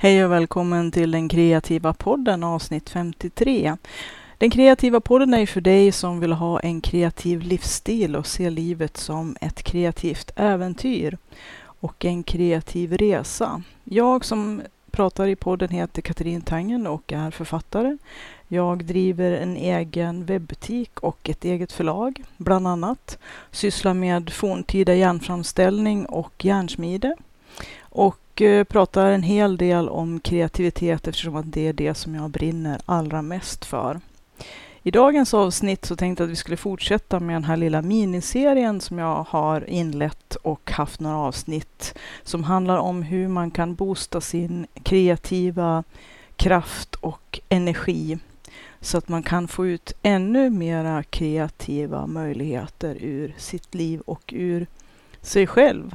Hej och välkommen till den kreativa podden avsnitt 53. Den kreativa podden är för dig som vill ha en kreativ livsstil och se livet som ett kreativt äventyr och en kreativ resa. Jag som pratar i podden heter Katrin Tangen och är författare. Jag driver en egen webbutik och ett eget förlag, bland annat. Sysslar med forntida järnframställning och järnsmide. Och och eh, pratar en hel del om kreativitet eftersom att det är det som jag brinner allra mest för. I dagens avsnitt så tänkte jag att vi skulle fortsätta med den här lilla miniserien som jag har inlett och haft några avsnitt som handlar om hur man kan boosta sin kreativa kraft och energi så att man kan få ut ännu mera kreativa möjligheter ur sitt liv och ur sig själv.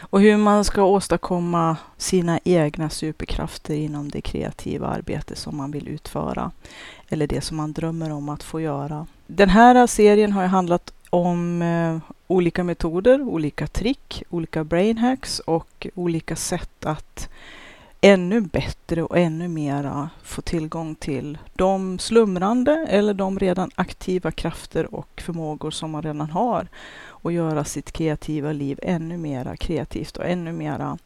Och hur man ska åstadkomma sina egna superkrafter inom det kreativa arbete som man vill utföra. Eller det som man drömmer om att få göra. Den här serien har handlat om eh, olika metoder, olika trick, olika brain hacks och olika sätt att ännu bättre och ännu mera få tillgång till de slumrande eller de redan aktiva krafter och förmågor som man redan har och göra sitt kreativa liv ännu mera kreativt och ännu mera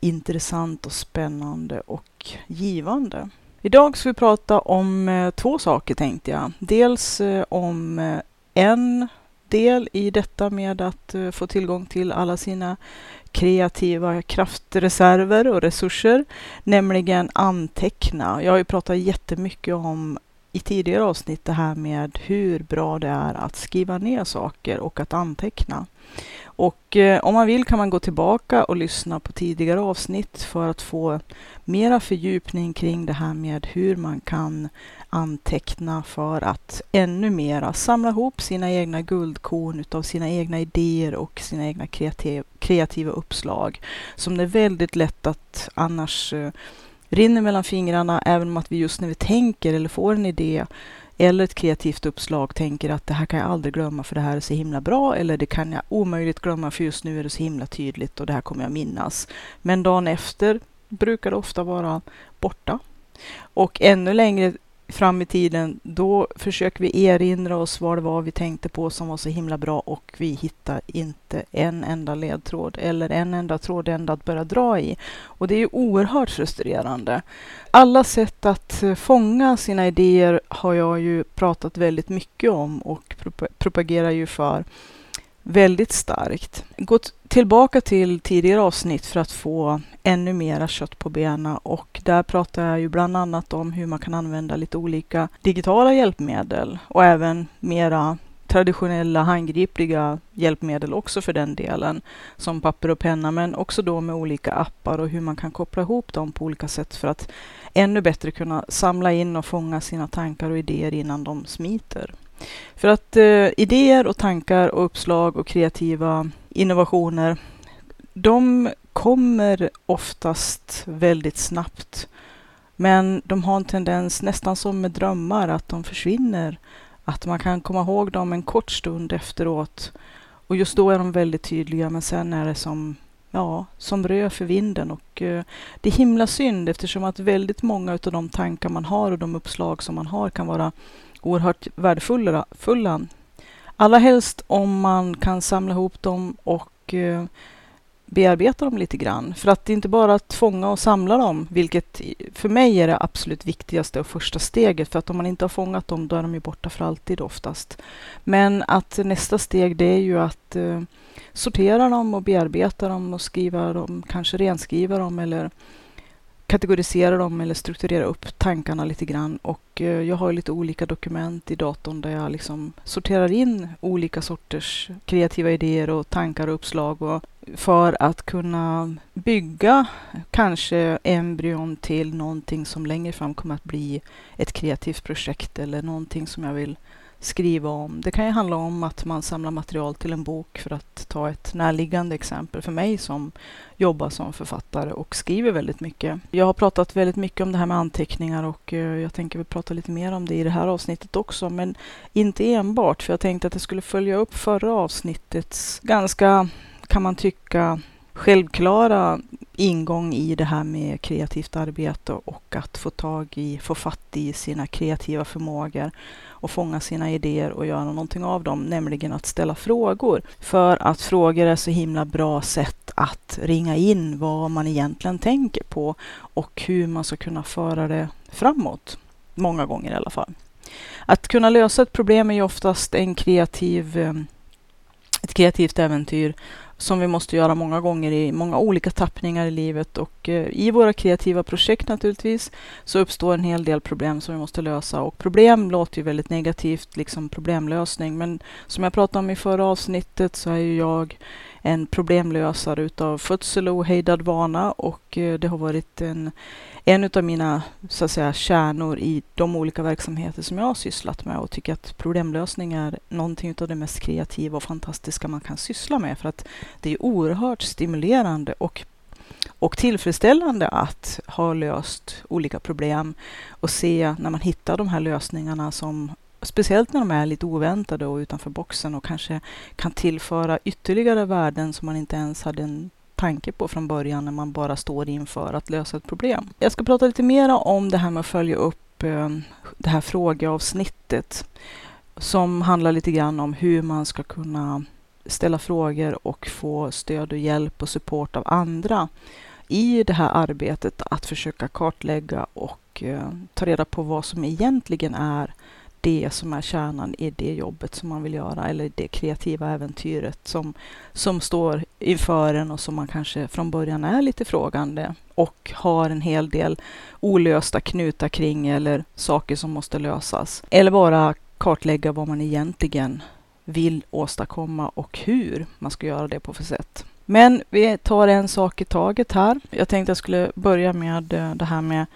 intressant och spännande och givande. Idag ska vi prata om eh, två saker tänkte jag. Dels eh, om eh, en del i detta med att få tillgång till alla sina kreativa kraftreserver och resurser, nämligen anteckna. Jag har ju pratat jättemycket om i tidigare avsnitt det här med hur bra det är att skriva ner saker och att anteckna. Och eh, om man vill kan man gå tillbaka och lyssna på tidigare avsnitt för att få mera fördjupning kring det här med hur man kan anteckna för att ännu mera samla ihop sina egna guldkorn utav sina egna idéer och sina egna kreativ, kreativa uppslag som det är väldigt lätt att annars eh, rinner mellan fingrarna, även om att vi just när vi tänker eller får en idé eller ett kreativt uppslag tänker att det här kan jag aldrig glömma för det här är så himla bra eller det kan jag omöjligt glömma för just nu är det så himla tydligt och det här kommer jag minnas. Men dagen efter brukar det ofta vara borta. Och ännu längre fram i tiden, då försöker vi erinra oss vad det var vi tänkte på som var så himla bra och vi hittar inte en enda ledtråd eller en enda tråd ända att börja dra i. Och det är ju oerhört frustrerande. Alla sätt att eh, fånga sina idéer har jag ju pratat väldigt mycket om och propagerar ju för väldigt starkt. Gå tillbaka till tidigare avsnitt för att få ännu mera kött på benen och där pratar jag ju bland annat om hur man kan använda lite olika digitala hjälpmedel och även mera traditionella handgripliga hjälpmedel också för den delen, som papper och penna, men också då med olika appar och hur man kan koppla ihop dem på olika sätt för att ännu bättre kunna samla in och fånga sina tankar och idéer innan de smiter. För att eh, idéer och tankar och uppslag och kreativa innovationer, de kommer oftast väldigt snabbt. Men de har en tendens, nästan som med drömmar, att de försvinner. Att man kan komma ihåg dem en kort stund efteråt. Och just då är de väldigt tydliga, men sen är det som, ja, som rö för vinden. Och eh, det är himla synd eftersom att väldigt många av de tankar man har och de uppslag som man har kan vara oerhört värdefulla. Fulla. Allra helst om man kan samla ihop dem och eh, bearbeta dem lite grann. För att det är inte bara att fånga och samla dem, vilket för mig är det absolut viktigaste och första steget. För att om man inte har fångat dem, då är de ju borta för alltid oftast. Men att nästa steg, det är ju att eh, sortera dem och bearbeta dem och skriva dem, kanske renskriva dem eller kategorisera dem eller strukturera upp tankarna lite grann. Och eh, jag har lite olika dokument i datorn där jag liksom sorterar in olika sorters kreativa idéer och tankar och uppslag och för att kunna bygga kanske embryon till någonting som längre fram kommer att bli ett kreativt projekt eller någonting som jag vill skriva om. Det kan ju handla om att man samlar material till en bok för att ta ett närliggande exempel för mig som jobbar som författare och skriver väldigt mycket. Jag har pratat väldigt mycket om det här med anteckningar och eh, jag tänker väl prata lite mer om det i det här avsnittet också, men inte enbart för jag tänkte att jag skulle följa upp förra avsnittets ganska, kan man tycka, självklara ingång i det här med kreativt arbete och att få tag i, få fatt i sina kreativa förmågor och fånga sina idéer och göra någonting av dem, nämligen att ställa frågor. För att frågor är så himla bra sätt att ringa in vad man egentligen tänker på och hur man ska kunna föra det framåt. Många gånger i alla fall. Att kunna lösa ett problem är ju oftast en kreativ, eh, ett kreativt äventyr som vi måste göra många gånger i många olika tappningar i livet. Och eh, i våra kreativa projekt naturligtvis så uppstår en hel del problem som vi måste lösa. Och problem låter ju väldigt negativt, liksom problemlösning, men som jag pratade om i förra avsnittet så är ju jag en problemlösare utav födsel och ohejdad vana och eh, det har varit en, en av mina så att säga, kärnor i de olika verksamheter som jag har sysslat med och tycker att problemlösning är någonting av det mest kreativa och fantastiska man kan syssla med för att det är oerhört stimulerande och och tillfredsställande att ha löst olika problem och se när man hittar de här lösningarna som Speciellt när de är lite oväntade och utanför boxen och kanske kan tillföra ytterligare värden som man inte ens hade en tanke på från början när man bara står inför att lösa ett problem. Jag ska prata lite mer om det här med att följa upp eh, det här frågeavsnittet som handlar lite grann om hur man ska kunna ställa frågor och få stöd och hjälp och support av andra i det här arbetet att försöka kartlägga och eh, ta reda på vad som egentligen är det som är kärnan i det jobbet som man vill göra eller det kreativa äventyret som, som står inför en och som man kanske från början är lite frågande och har en hel del olösta knutar kring eller saker som måste lösas. Eller bara kartlägga vad man egentligen vill åstadkomma och hur man ska göra det på för sätt. Men vi tar en sak i taget här. Jag tänkte jag skulle börja med eh, det här med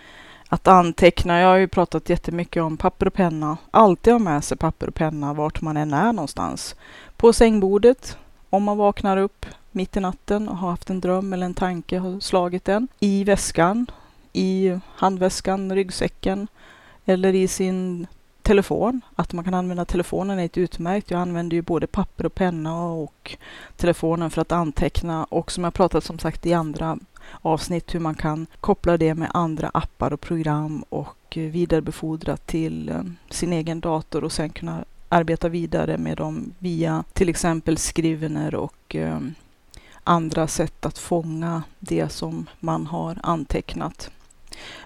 att anteckna. Jag har ju pratat jättemycket om papper och penna. Alltid ha med sig papper och penna vart man än är någonstans. På sängbordet, om man vaknar upp mitt i natten och har haft en dröm eller en tanke har slagit en. I väskan, i handväskan, ryggsäcken eller i sin telefon. Att man kan använda telefonen är ett utmärkt. Jag använder ju både papper och penna och telefonen för att anteckna och som jag pratat som sagt i andra avsnitt hur man kan koppla det med andra appar och program och vidarebefordra till eh, sin egen dator och sen kunna arbeta vidare med dem via till exempel skrivener och eh, andra sätt att fånga det som man har antecknat.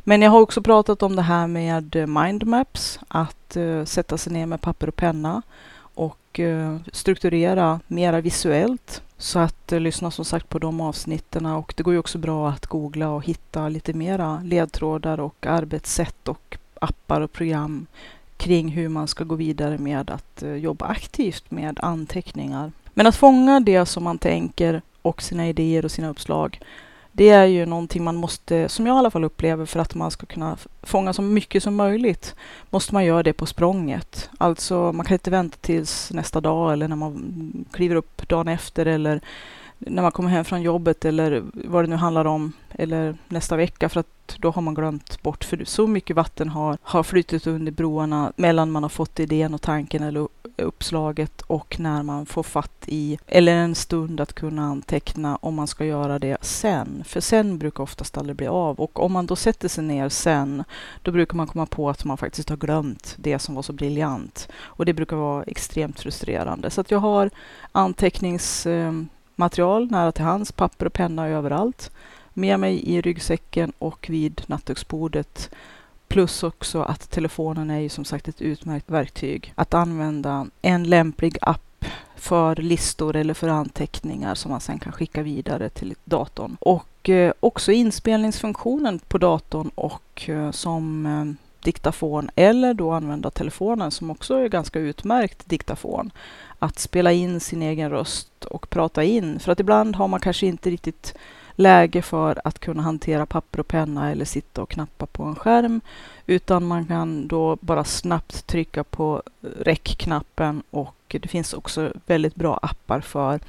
Men jag har också pratat om det här med mindmaps, att eh, sätta sig ner med papper och penna och eh, strukturera mera visuellt så att eh, lyssna som sagt på de avsnitten och det går ju också bra att googla och hitta lite mera ledtrådar och arbetssätt och appar och program kring hur man ska gå vidare med att eh, jobba aktivt med anteckningar. Men att fånga det som man tänker och sina idéer och sina uppslag det är ju någonting man måste, som jag i alla fall upplever, för att man ska kunna fånga så mycket som möjligt, måste man göra det på språnget. Alltså, man kan inte vänta tills nästa dag eller när man kliver upp dagen efter eller när man kommer hem från jobbet eller vad det nu handlar om, eller nästa vecka, för att då har man glömt bort, för så mycket vatten har, har flyttit under broarna mellan man har fått idén och tanken eller uppslaget och när man får fatt i, eller en stund att kunna anteckna om man ska göra det sen. För sen brukar oftast aldrig bli av och om man då sätter sig ner sen, då brukar man komma på att man faktiskt har glömt det som var så briljant. Och det brukar vara extremt frustrerande. Så att jag har anteckningsmaterial nära till hands, papper och penna överallt. Med mig i ryggsäcken och vid nattduksbordet Plus också att telefonen är ju som sagt ett utmärkt verktyg att använda. En lämplig app för listor eller för anteckningar som man sen kan skicka vidare till datorn. Och eh, också inspelningsfunktionen på datorn och eh, som eh, diktafon eller då använda telefonen som också är ganska utmärkt diktafon. Att spela in sin egen röst och prata in. För att ibland har man kanske inte riktigt läge för att kunna hantera papper och penna eller sitta och knappa på en skärm. Utan man kan då bara snabbt trycka på eh, räckknappen och det finns också väldigt bra appar för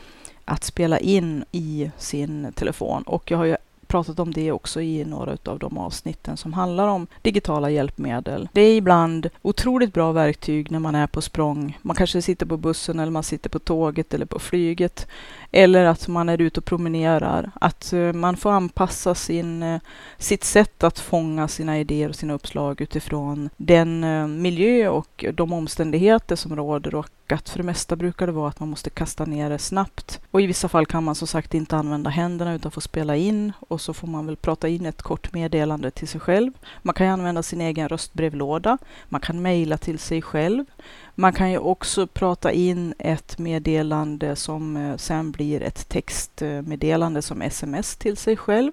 att spela in i sin telefon. Och jag har ju pratat om det också i några av de avsnitten som handlar om digitala hjälpmedel. Det är ibland otroligt bra verktyg när man är på språng. Man kanske sitter på bussen eller man sitter på tåget eller på flyget eller att man är ute och promenerar. Att eh, man får anpassa sin, eh, sitt sätt att fånga sina idéer och sina uppslag utifrån den eh, miljö och de omständigheter som råder och att för det mesta brukar det vara att man måste kasta ner det snabbt. Och i vissa fall kan man som sagt inte använda händerna utan får spela in och så får man väl prata in ett kort meddelande till sig själv. Man kan använda sin egen röstbrevlåda. Man kan mejla till sig själv. Man kan ju också prata in ett meddelande som eh, sen blir ett textmeddelande som sms till sig själv.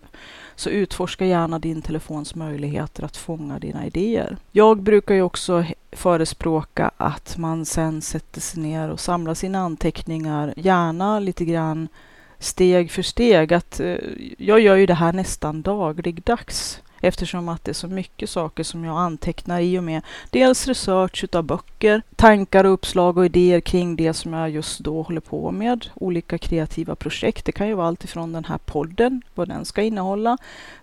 Så utforska gärna din telefons möjligheter att fånga dina idéer. Jag brukar ju också förespråka att man sen sätter sig ner och samlar sina anteckningar, gärna lite grann steg för steg. Att, eh, jag gör ju det här nästan dagligdags eftersom att det är så mycket saker som jag antecknar i och med dels research utav böcker, tankar och uppslag och idéer kring det som jag just då håller på med, olika kreativa projekt. Det kan ju vara allt ifrån den här podden, vad den ska innehålla,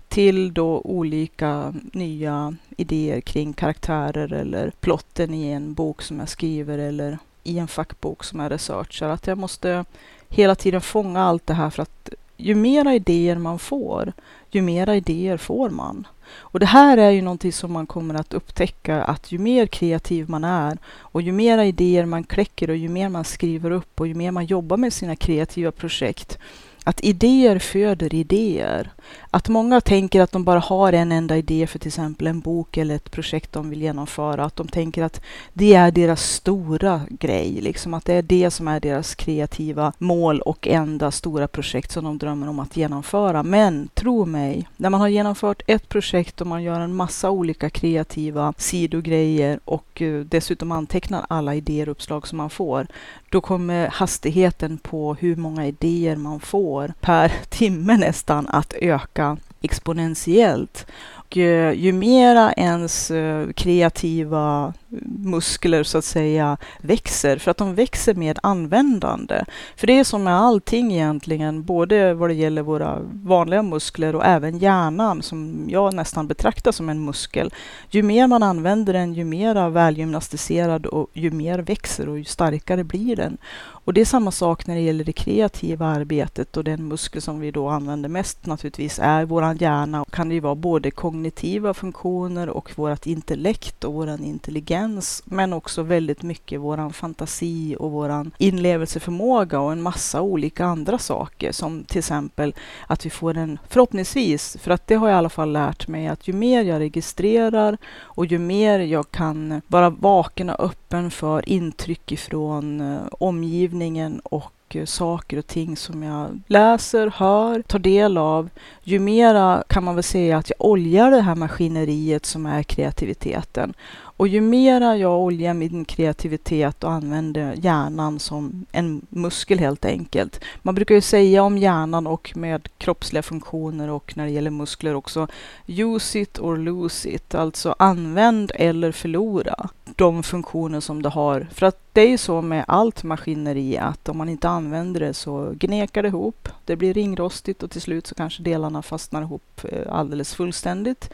till då olika nya idéer kring karaktärer eller plotten i en bok som jag skriver eller i en fackbok som jag researchar. Att jag måste hela tiden fånga allt det här för att ju mera idéer man får, ju mera idéer får man. Och det här är ju någonting som man kommer att upptäcka att ju mer kreativ man är och ju mera idéer man kläcker och ju mer man skriver upp och ju mer man jobbar med sina kreativa projekt att idéer föder idéer. Att många tänker att de bara har en enda idé för till exempel en bok eller ett projekt de vill genomföra. Att de tänker att det är deras stora grej, liksom att det är det som är deras kreativa mål och enda stora projekt som de drömmer om att genomföra. Men tro mig, när man har genomfört ett projekt och man gör en massa olika kreativa sidogrejer och eh, dessutom antecknar alla idéer och uppslag som man får, då kommer hastigheten på hur många idéer man får per timme nästan att öka exponentiellt. Och eh, ju, mera ens eh, kreativa muskler så att säga växer, för att de växer med användande. För det är som med allting egentligen, både vad det gäller våra vanliga muskler och även hjärnan, som jag nästan betraktar som en muskel. Ju mer man använder den, ju mer välgymnastiserad och ju mer växer och ju starkare blir den. Och det är samma sak när det gäller det kreativa arbetet och den muskel som vi då använder mest naturligtvis är våran hjärna. Kan det ju vara både kognitiva funktioner och vårt intellekt och våran intelligens, men också väldigt mycket våran fantasi och våran inlevelseförmåga och en massa olika andra saker som till exempel att vi får en, förhoppningsvis, för att det har jag i alla fall lärt mig att ju mer jag registrerar och ju mer jag kan vara vaken och öppen för intryck ifrån eh, omgivningen och eh, saker och ting som jag läser, hör, tar del av, ju mera kan man väl säga att jag oljar det här maskineriet som är kreativiteten. Och ju mera jag oljar min kreativitet och använder hjärnan som en muskel helt enkelt. Man brukar ju säga om hjärnan och med kroppsliga funktioner och när det gäller muskler också, use it or lose it, alltså använd eller förlora de funktioner som det har. För att det är ju så med allt maskineri att om man inte använder det så gnekar det ihop. Det blir ringrostigt och till slut så kanske delarna fastnar ihop eh, alldeles fullständigt.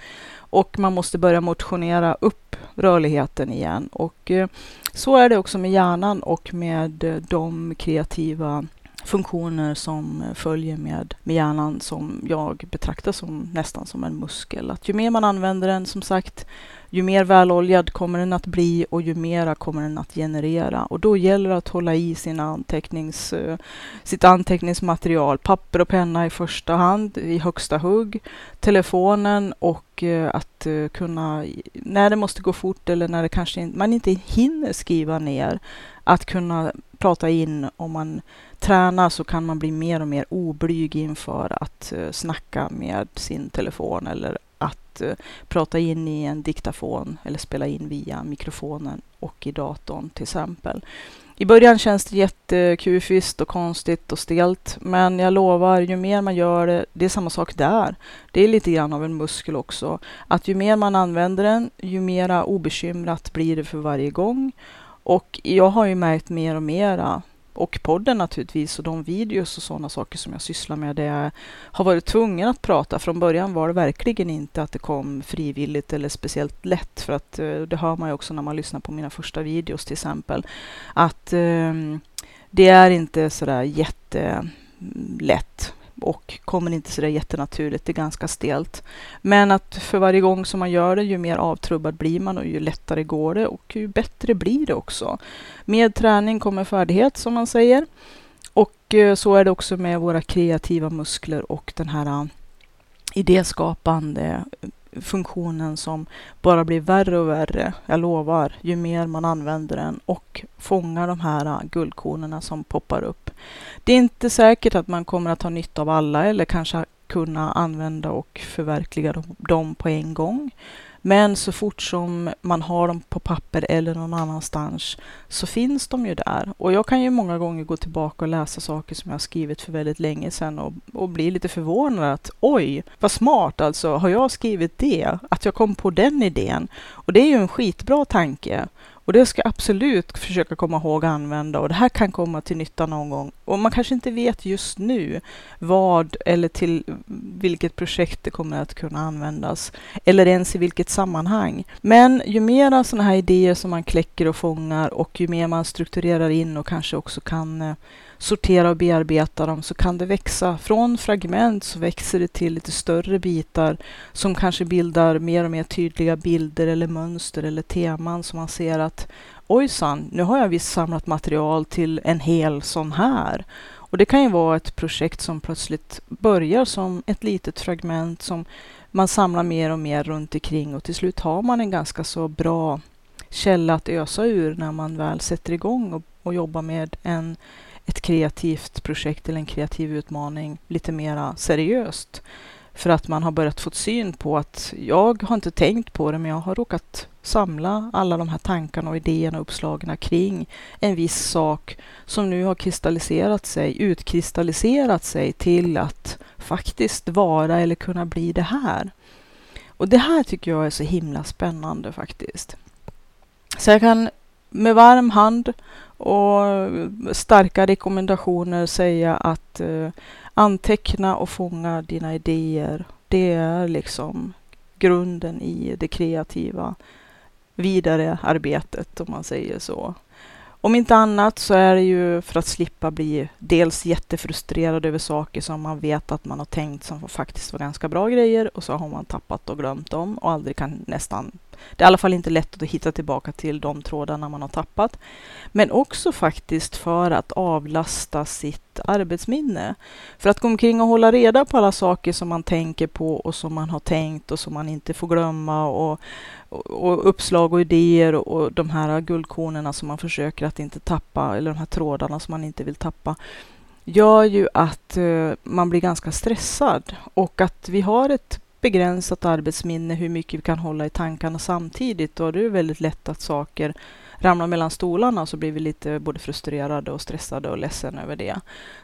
Och man måste börja motionera upp rörligheten igen. Och eh, så är det också med hjärnan och med eh, de kreativa funktioner som eh, följer med, med hjärnan som jag betraktar som nästan som en muskel. Att ju mer man använder den, som sagt, ju mer väloljad kommer den att bli och ju mera kommer den att generera. Och då gäller det att hålla i sina antecknings, eh, sitt anteckningsmaterial. Papper och penna i första hand, i högsta hugg. Telefonen och eh, att eh, kunna, när det måste gå fort eller när det kanske inte, man inte hinner skriva ner, att kunna prata in om man tränar så kan man bli mer och mer oblyg inför att snacka med sin telefon eller att uh, prata in i en diktafon eller spela in via mikrofonen och i datorn till exempel. I början känns det jättekufiskt och konstigt och stelt, men jag lovar, ju mer man gör det, det är samma sak där. Det är lite grann av en muskel också. Att ju mer man använder den, ju mera obekymrat blir det för varje gång. Och jag har ju märkt mer och mera och podden naturligtvis och de videos och sådana saker som jag sysslar med där jag har varit tvungen att prata. Från början var det verkligen inte att det kom frivilligt eller speciellt lätt för att eh, det hör man ju också när man lyssnar på mina första videos till exempel. Att um, det är inte sådär jättelätt och kommer inte så där jättenaturligt. Det är ganska stelt. Men att för varje gång som man gör det, ju mer avtrubbad blir man och ju lättare går det och ju bättre blir det också. Med träning kommer färdighet som man säger. Och eh, så är det också med våra kreativa muskler och den här eh, idéskapande eh, funktionen som bara blir värre och värre. Jag lovar, ju mer man använder den och fångar de här guldkornen som poppar upp. Det är inte säkert att man kommer att ha nytta av alla eller kanske kunna använda och förverkliga dem på en gång. Men så fort som man har dem på papper eller någon annanstans så finns de ju där. Och jag kan ju många gånger gå tillbaka och läsa saker som jag skrivit för väldigt länge sedan och, och bli lite förvånad att oj, vad smart alltså, har jag skrivit det? Att jag kom på den idén. Och det är ju en skitbra tanke. Och det ska jag absolut försöka komma ihåg att använda och det här kan komma till nytta någon gång. Och man kanske inte vet just nu vad eller till vilket projekt det kommer att kunna användas eller ens i vilket sammanhang. Men ju mera sådana här idéer som man kläcker och fångar och ju mer man strukturerar in och kanske också kan eh, sortera och bearbeta dem så kan det växa. Från fragment så växer det till lite större bitar som kanske bildar mer och mer tydliga bilder eller mönster eller teman som man ser att ojsan, nu har jag visst samlat material till en hel sån här. Och det kan ju vara ett projekt som plötsligt börjar som ett litet fragment som man samlar mer och mer runt omkring och till slut har man en ganska så bra källa att ösa ur när man väl sätter igång och, och jobbar med en ett kreativt projekt eller en kreativ utmaning lite mera seriöst. För att man har börjat få syn på att jag har inte tänkt på det, men jag har råkat samla alla de här tankarna och idéerna och uppslagen kring en viss sak som nu har kristalliserat sig, utkristalliserat sig till att faktiskt vara eller kunna bli det här. Och det här tycker jag är så himla spännande faktiskt. Så jag kan med varm hand och starka rekommendationer säga att eh, anteckna och fånga dina idéer. Det är liksom grunden i det kreativa vidare arbetet om man säger så. Om inte annat så är det ju för att slippa bli dels jättefrustrerad över saker som man vet att man har tänkt som faktiskt var ganska bra grejer och så har man tappat och glömt dem och aldrig kan nästan det är i alla fall inte lätt att hitta tillbaka till de trådarna man har tappat. Men också faktiskt för att avlasta sitt arbetsminne. För att gå omkring och hålla reda på alla saker som man tänker på och som man har tänkt och som man inte får glömma och, och, och uppslag och idéer och, och de här guldkornen som man försöker att inte tappa eller de här trådarna som man inte vill tappa gör ju att eh, man blir ganska stressad och att vi har ett begränsat arbetsminne hur mycket vi kan hålla i tankarna samtidigt. Och det är väldigt lätt att saker ramlar mellan stolarna så blir vi lite både frustrerade och stressade och ledsen över det.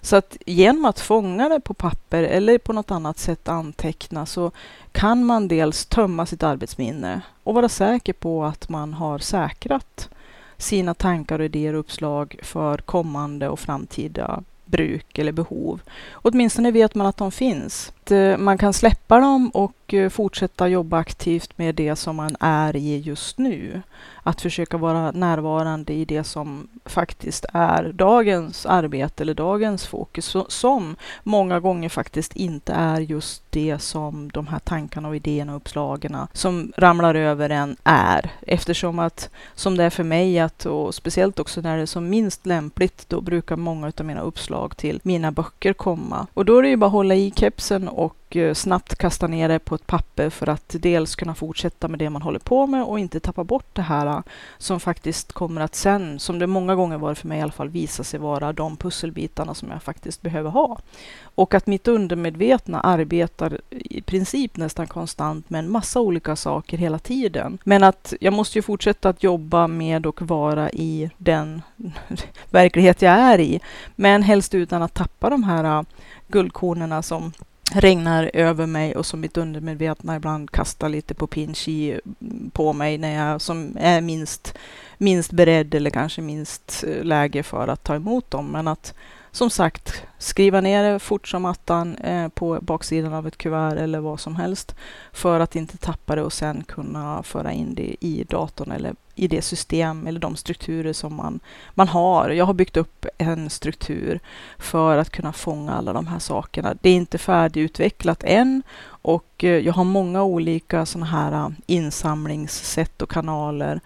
Så att genom att fånga det på papper eller på något annat sätt anteckna så kan man dels tömma sitt arbetsminne och vara säker på att man har säkrat sina tankar, idéer och uppslag för kommande och framtida bruk eller behov. Åtminstone vet man att de finns. Eh, man kan släppa dem och och eh, fortsätta jobba aktivt med det som man är i just nu. Att försöka vara närvarande i det som faktiskt är dagens arbete eller dagens fokus, som många gånger faktiskt inte är just det som de här tankarna och idéerna och uppslagen som ramlar över en är. Eftersom att, som det är för mig, att, och speciellt också när det är som minst lämpligt, då brukar många av mina uppslag till mina böcker komma. Och då är det ju bara att hålla i kepsen och och eh, snabbt kasta ner det på ett papper för att dels kunna fortsätta med det man håller på med och inte tappa bort det här eh, som faktiskt kommer att sen, som det många gånger varit för mig i alla fall, visa sig vara de pusselbitarna som jag faktiskt behöver ha. Och att mitt undermedvetna arbetar i princip nästan konstant med en massa olika saker hela tiden. Men att jag måste ju fortsätta att jobba med och vara i den verklighet jag är i. Men helst utan att tappa de här eh, guldkornen som regnar över mig och som mitt undermedvetna ibland kastar lite på pinchi i, mm, på mig när jag som är minst, minst beredd eller kanske minst eh, läge för att ta emot dem. Men att som sagt skriva ner det fort som attan eh, på baksidan av ett kuvert eller vad som helst för att inte tappa det och sen kunna föra in det i datorn eller i det system eller de strukturer som man, man har. Jag har byggt upp en struktur för att kunna fånga alla de här sakerna. Det är inte färdigutvecklat än och eh, jag har många olika sådana här eh, insamlingssätt och kanaler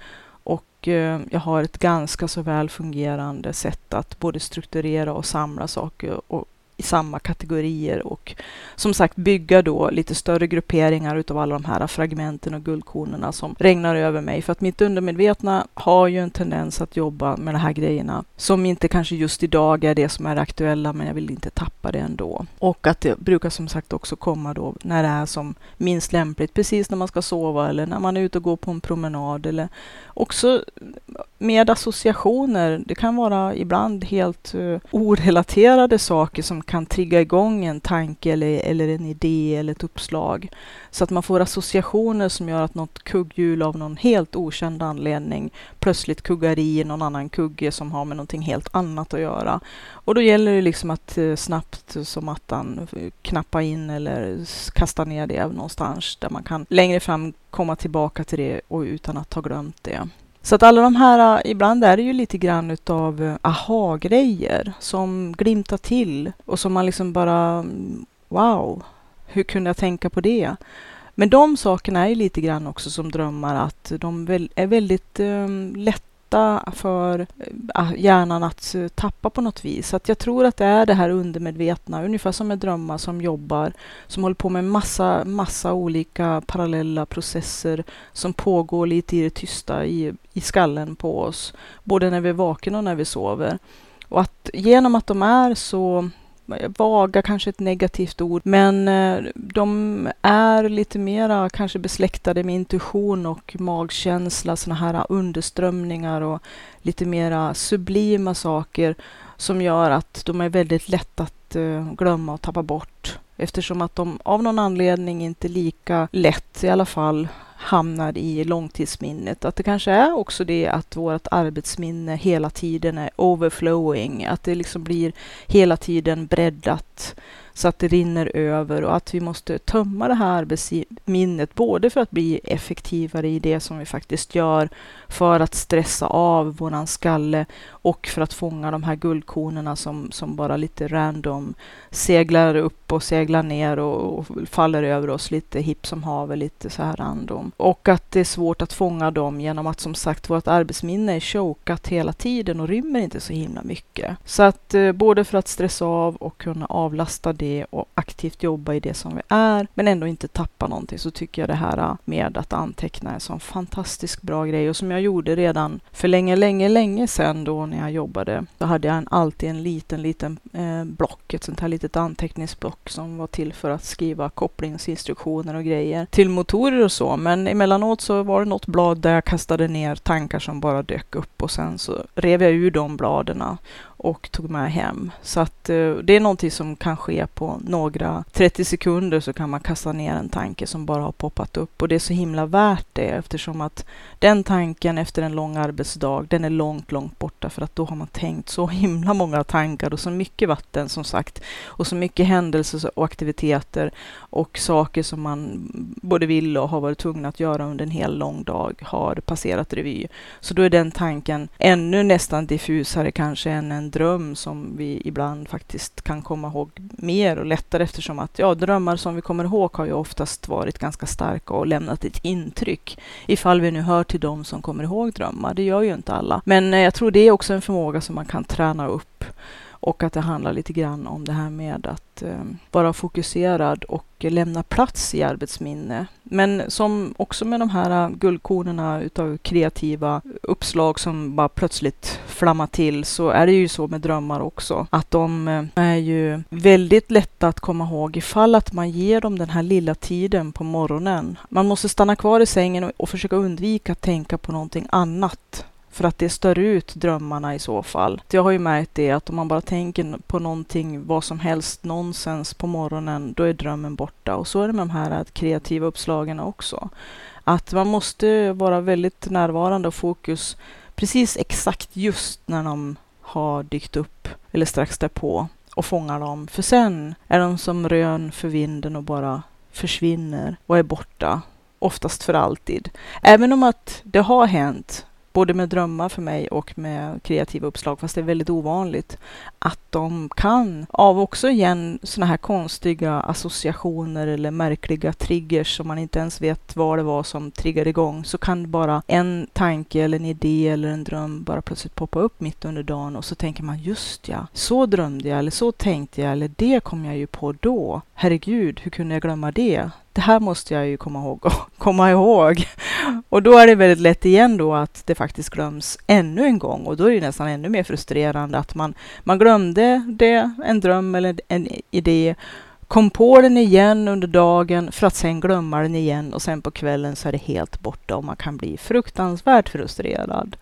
och eh, jag har ett ganska så väl fungerande sätt att både strukturera och samla saker och i samma kategorier och som sagt bygga då lite större grupperingar utav alla de här fragmenten och guldkornen som regnar över mig. För att mitt undermedvetna har ju en tendens att jobba med de här grejerna som inte kanske just idag är det som är aktuella, men jag vill inte tappa det ändå. Och att det brukar som sagt också komma då när det är som minst lämpligt, precis när man ska sova eller när man är ute och går på en promenad eller också med associationer. Det kan vara ibland helt uh, orelaterade saker som kan trigga igång en tanke eller, eller en idé eller ett uppslag. Så att man får associationer som gör att något kugghjul av någon helt okänd anledning plötsligt kuggar i någon annan kugge som har med någonting helt annat att göra. Och då gäller det liksom att eh, snabbt som attan knappa in eller kasta ner det någonstans där man kan längre fram komma tillbaka till det och utan att ha glömt det. Så att alla de här, eh, ibland är det ju lite grann utav eh, aha-grejer som glimtar till och som man liksom bara mm, wow, hur kunde jag tänka på det? Men de sakerna är ju lite grann också som drömmar att de är väldigt eh, um, lätta lätta för eh, ah, hjärnan att eh, tappa på något vis. Så att jag tror att det är det här undermedvetna, ungefär som med drömmar som jobbar, som håller på med massa, massa olika parallella processer som pågår lite i det tysta i, i skallen på oss, både när vi är vakna och när vi sover. Och att genom att de är så vaga, kanske ett negativt ord, men eh, de är lite mera kanske besläktade med intuition och magkänsla, sådana här underströmningar och lite mera sublima saker som gör att de är väldigt lätta att eh, glömma och tappa bort eftersom att de av någon anledning inte lika lätt i alla fall hamnar i långtidsminnet. Att det kanske är också det att vårt arbetsminne hela tiden är overflowing, att det liksom blir hela tiden breddat så att det rinner över och att vi måste tömma det här arbetsminnet både för att bli effektivare i det som vi faktiskt gör, för att stressa av våran skalle och för att fånga de här guldkornen som, som bara lite random seglar upp och seglar ner och, och faller över oss lite hipp som haver, lite så här random. Och att det är svårt att fånga dem genom att som sagt vårt arbetsminne är chokat hela tiden och rymmer inte så himla mycket. Så att eh, både för att stressa av och kunna avlasta det och aktivt jobba i det som vi är, men ändå inte tappa någonting, så tycker jag det här äh, med att anteckna är en sån fantastiskt bra grej och som jag gjorde redan för länge, länge, länge sedan då när jag jobbade. Då hade jag en, alltid en liten, liten eh, block, ett sånt här litet anteckningsblock som var till för att skriva kopplingsinstruktioner och grejer till motorer och så. Men emellanåt så var det något blad där jag kastade ner tankar som bara dök upp och sen så rev jag ur de bladen äh, och tog med hem. Så att eh, det är någonting som kan ske på några 30 sekunder så kan man kasta ner en tanke som bara har poppat upp och det är så himla värt det eftersom att den tanken efter en lång arbetsdag, den är långt, långt borta för att då har man tänkt så himla många tankar och så mycket vatten som sagt och så mycket händelser och aktiviteter och saker som man både vill och har varit tvungen att göra under en hel lång dag har passerat revy. Så då är den tanken ännu nästan diffusare kanske än en dröm som vi ibland faktiskt kan komma ihåg mer och lättare eftersom att ja, drömmar som vi kommer ihåg har ju oftast varit ganska starka och lämnat ett intryck. Ifall vi nu hör till dem som kommer ihåg drömmar, det gör ju inte alla. Men eh, jag tror det är också en förmåga som man kan träna upp och att det handlar lite grann om det här med att eh, vara fokuserad och lämna plats i arbetsminne. Men som också med de här guldkornen utav kreativa uppslag som bara plötsligt flammar till så är det ju så med drömmar också. Att de eh, är ju väldigt lätta att komma ihåg ifall att man ger dem den här lilla tiden på morgonen. Man måste stanna kvar i sängen och försöka undvika att tänka på någonting annat för att det stör ut drömmarna i så fall. Jag har ju märkt det att om man bara tänker på någonting, vad som helst, nonsens på morgonen, då är drömmen borta. Och så är det med de här eh, kreativa uppslagen också. Att man måste vara väldigt närvarande och fokus precis exakt just när de har dykt upp eller strax därpå och fångar dem. För sen är de som rön för vinden och bara försvinner och är borta. Oftast för alltid. Även om att det har hänt både med drömmar för mig och med kreativa uppslag, fast det är väldigt ovanligt, att de kan, av också igen sådana här konstiga associationer eller märkliga triggers som man inte ens vet vad det var som triggade igång, så kan bara en tanke eller en idé eller en dröm bara plötsligt poppa upp mitt under dagen och så tänker man just ja, så drömde jag eller så tänkte jag eller det kom jag ju på då. Herregud, hur kunde jag glömma det? Det här måste jag ju komma ihåg, komma ihåg. Och då är det väldigt lätt igen då att det faktiskt glöms ännu en gång och då är det nästan ännu mer frustrerande att man, man glömde det, en dröm eller en idé, kom på den igen under dagen för att sen glömma den igen och sen på kvällen så är det helt borta och man kan bli fruktansvärt frustrerad.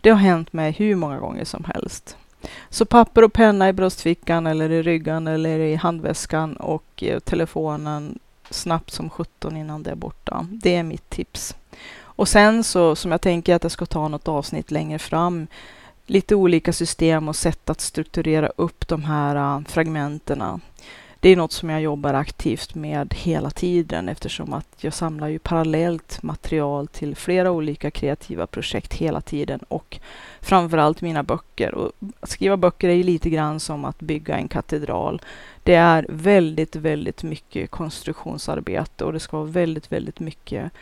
Det har hänt mig hur många gånger som helst. Så papper och penna i bröstfickan eller i ryggen eller i handväskan och eh, telefonen snabbt som 17 innan det är borta. Det är mitt tips. Och sen så, som jag tänker att jag ska ta något avsnitt längre fram, lite olika system och sätt att strukturera upp de här fragmenten. fragmenterna. Det är något som jag jobbar aktivt med hela tiden eftersom att jag samlar ju parallellt material till flera olika kreativa projekt hela tiden och framförallt mina böcker. Och att skriva böcker är ju lite grann som att bygga en katedral. Det är väldigt, väldigt mycket konstruktionsarbete och det ska vara väldigt, väldigt mycket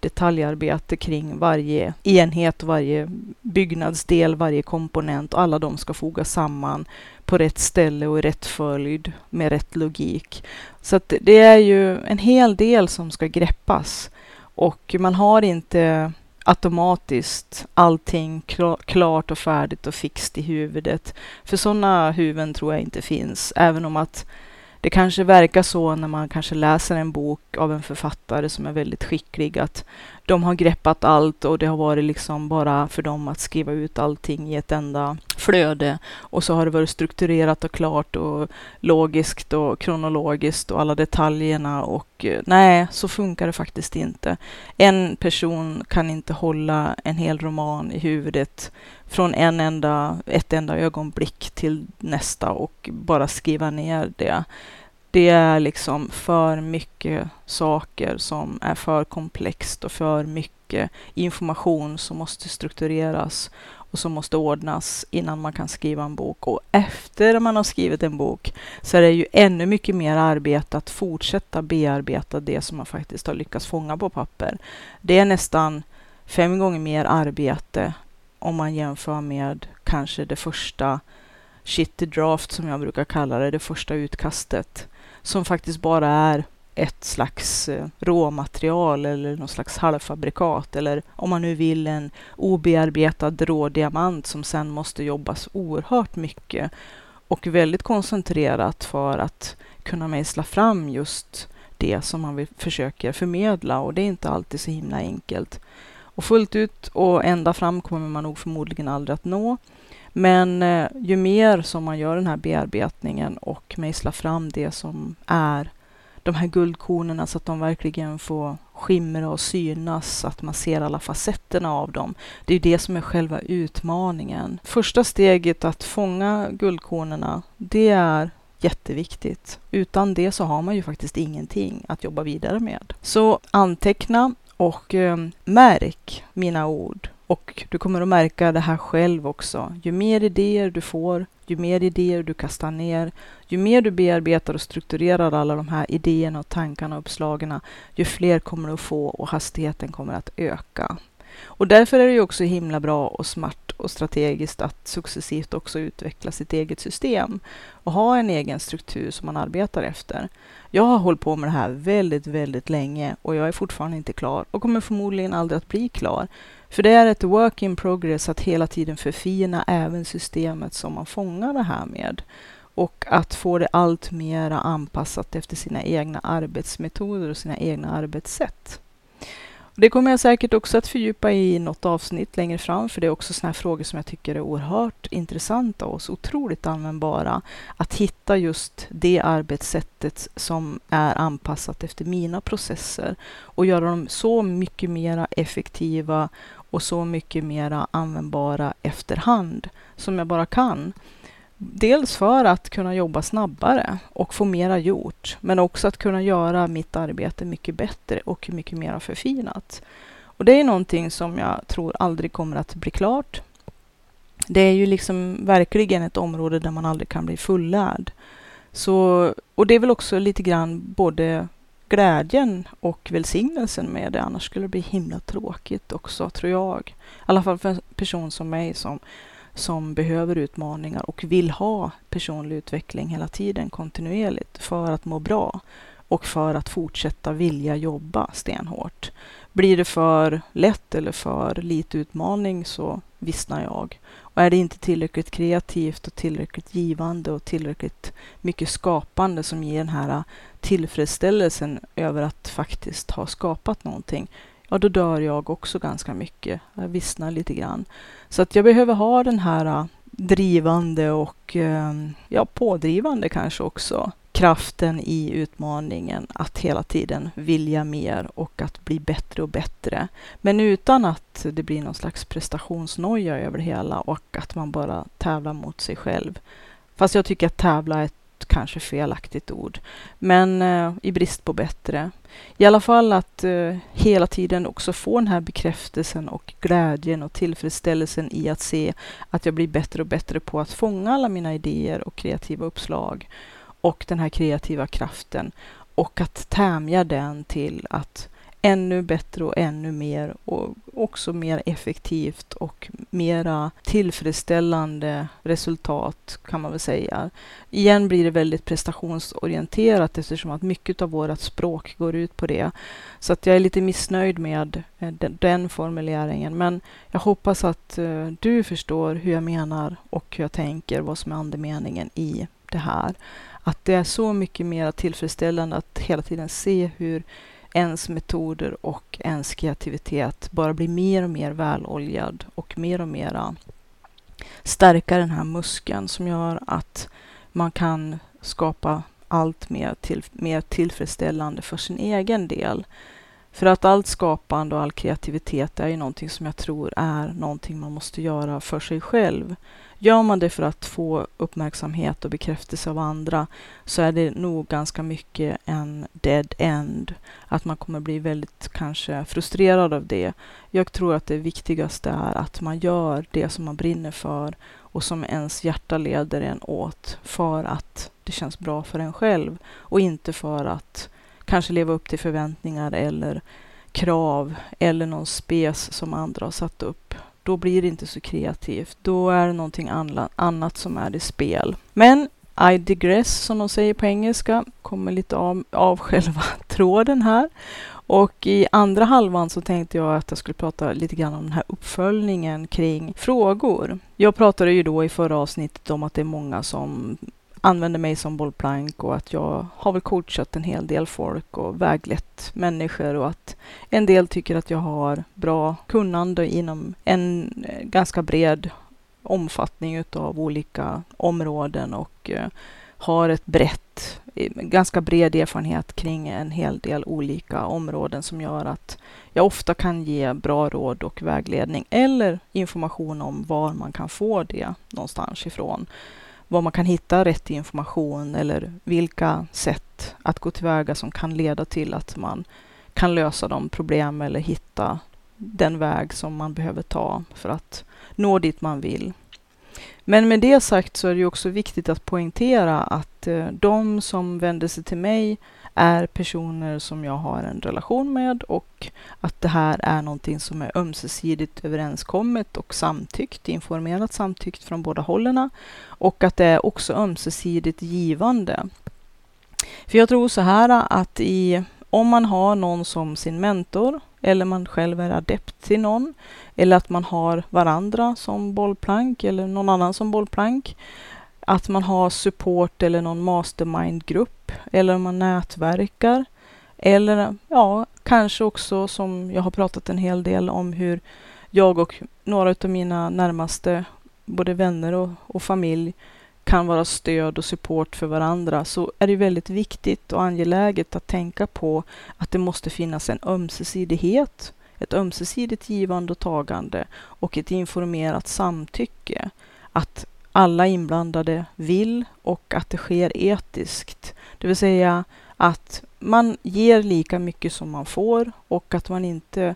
detaljarbete kring varje enhet, varje byggnadsdel, varje komponent och alla de ska fogas samman på rätt ställe och i rätt följd med rätt logik. Så att det är ju en hel del som ska greppas och man har inte automatiskt allting klart och färdigt och fixt i huvudet. För sådana huvuden tror jag inte finns, även om att det kanske verkar så när man kanske läser en bok av en författare som är väldigt skicklig att de har greppat allt och det har varit liksom bara för dem att skriva ut allting i ett enda flöde. Och så har det varit strukturerat och klart och logiskt och kronologiskt och alla detaljerna och eh, nej, så funkar det faktiskt inte. En person kan inte hålla en hel roman i huvudet från en enda, ett enda ögonblick till nästa och bara skriva ner det. Det är liksom för mycket saker som är för komplext och för mycket information som måste struktureras och som måste ordnas innan man kan skriva en bok. Och efter man har skrivit en bok så är det ju ännu mycket mer arbete att fortsätta bearbeta det som man faktiskt har lyckats fånga på papper. Det är nästan fem gånger mer arbete om man jämför med kanske det första shitty draft som jag brukar kalla det, det första utkastet som faktiskt bara är ett slags eh, råmaterial eller någon slags halvfabrikat eller om man nu vill en obearbetad rådiamant som sen måste jobbas oerhört mycket och väldigt koncentrerat för att kunna mejsla fram just det som man vill, försöker förmedla och det är inte alltid så himla enkelt. Och fullt ut och ända fram kommer man nog förmodligen aldrig att nå. Men eh, ju mer som man gör den här bearbetningen och mejslar fram det som är de här guldkornen så att de verkligen får skimra och synas, att man ser alla facetterna av dem. Det är det som är själva utmaningen. Första steget att fånga guldkornen, det är jätteviktigt. Utan det så har man ju faktiskt ingenting att jobba vidare med. Så anteckna och eh, märk mina ord och du kommer att märka det här själv också. Ju mer idéer du får, ju mer idéer du kastar ner, ju mer du bearbetar och strukturerar alla de här idéerna och tankarna och uppslagen, ju fler kommer du att få och hastigheten kommer att öka. Och därför är det ju också himla bra och smart och strategiskt att successivt också utveckla sitt eget system och ha en egen struktur som man arbetar efter. Jag har hållit på med det här väldigt, väldigt länge och jag är fortfarande inte klar och kommer förmodligen aldrig att bli klar. För det är ett work in progress att hela tiden förfina även systemet som man fångar det här med. Och att få det allt mera anpassat efter sina egna arbetsmetoder och sina egna arbetssätt. Det kommer jag säkert också att fördjupa i något avsnitt längre fram, för det är också sådana här frågor som jag tycker är oerhört intressanta och så otroligt användbara. Att hitta just det arbetssättet som är anpassat efter mina processer och göra dem så mycket mera effektiva och så mycket mera användbara efterhand som jag bara kan. Dels för att kunna jobba snabbare och få mera gjort, men också att kunna göra mitt arbete mycket bättre och mycket mera förfinat. Och det är någonting som jag tror aldrig kommer att bli klart. Det är ju liksom verkligen ett område där man aldrig kan bli fullärd. Så, och det är väl också lite grann både glädjen och välsignelsen med det. Annars skulle det bli himla tråkigt också, tror jag. I alla fall för en person som mig som, som behöver utmaningar och vill ha personlig utveckling hela tiden kontinuerligt för att må bra och för att fortsätta vilja jobba stenhårt. Blir det för lätt eller för lite utmaning så vissnar jag. Och är det inte tillräckligt kreativt och tillräckligt givande och tillräckligt mycket skapande som ger den här tillfredsställelsen över att faktiskt ha skapat någonting, ja då dör jag också ganska mycket. Jag vissnar lite grann. Så att jag behöver ha den här äh, drivande och ehm, ja, pådrivande kanske också kraften i utmaningen att hela tiden vilja mer och att bli bättre och bättre. Men utan att det blir någon slags prestationsnoja över det hela och att man bara tävlar mot sig själv. Fast jag tycker att tävla är ett kanske felaktigt ord, men eh, i brist på bättre. I alla fall att eh, hela tiden också få den här bekräftelsen och glädjen och tillfredsställelsen i att se att jag blir bättre och bättre på att fånga alla mina idéer och kreativa uppslag och den här kreativa kraften och att tämja den till att ännu bättre och ännu mer och också mer effektivt och mera tillfredsställande resultat kan man väl säga. Igen blir det väldigt prestationsorienterat eftersom att mycket av vårt språk går ut på det. Så att jag är lite missnöjd med eh, den, den formuleringen. Men jag hoppas att uh, du förstår hur jag menar och hur jag tänker, vad som är andemeningen i det här att det är så mycket mer tillfredsställande att hela tiden se hur ens metoder och ens kreativitet bara blir mer och mer väloljad och mer och mer äh, stärka den här muskeln som gör att man kan skapa allt mer, till, mer tillfredsställande för sin egen del. För att allt skapande och all kreativitet är ju någonting som jag tror är någonting man måste göra för sig själv. Gör man det för att få uppmärksamhet och bekräftelse av andra så är det nog ganska mycket en dead end. Att man kommer bli väldigt kanske frustrerad av det. Jag tror att det viktigaste är att man gör det som man brinner för och som ens hjärta leder en åt för att det känns bra för en själv och inte för att kanske leva upp till förväntningar eller krav eller någon spes som andra har satt upp då blir det inte så kreativt. Då är det någonting annat som är i spel. Men I digress, som de säger på engelska, kommer lite av, av själva tråden här. Och i andra halvan så tänkte jag att jag skulle prata lite grann om den här uppföljningen kring frågor. Jag pratade ju då i förra avsnittet om att det är många som använder mig som bollplank och att jag har väl coachat en hel del folk och väglett människor och att en del tycker att jag har bra kunnande inom en eh, ganska bred omfattning utav olika områden och eh, har ett brett, ganska bred erfarenhet kring en hel del olika områden som gör att jag ofta kan ge bra råd och vägledning eller information om var man kan få det någonstans ifrån var man kan hitta rätt information eller vilka sätt att gå tillväga som kan leda till att man kan lösa de problem eller hitta den väg som man behöver ta för att nå dit man vill. Men med det sagt så är det också viktigt att poängtera att eh, de som vänder sig till mig är personer som jag har en relation med och att det här är någonting som är ömsesidigt överenskommet och samtyckt, informerat samtyckt från båda hållen och att det är också ömsesidigt givande. För jag tror så här att i, om man har någon som sin mentor eller man själv är adept till någon eller att man har varandra som bollplank eller någon annan som bollplank att man har support eller någon mastermind-grupp eller om man nätverkar. Eller ja, kanske också som jag har pratat en hel del om hur jag och några av mina närmaste, både vänner och, och familj, kan vara stöd och support för varandra så är det väldigt viktigt och angeläget att tänka på att det måste finnas en ömsesidighet, ett ömsesidigt givande och tagande och ett informerat samtycke. Att alla inblandade vill och att det sker etiskt. Det vill säga att man ger lika mycket som man får och att man inte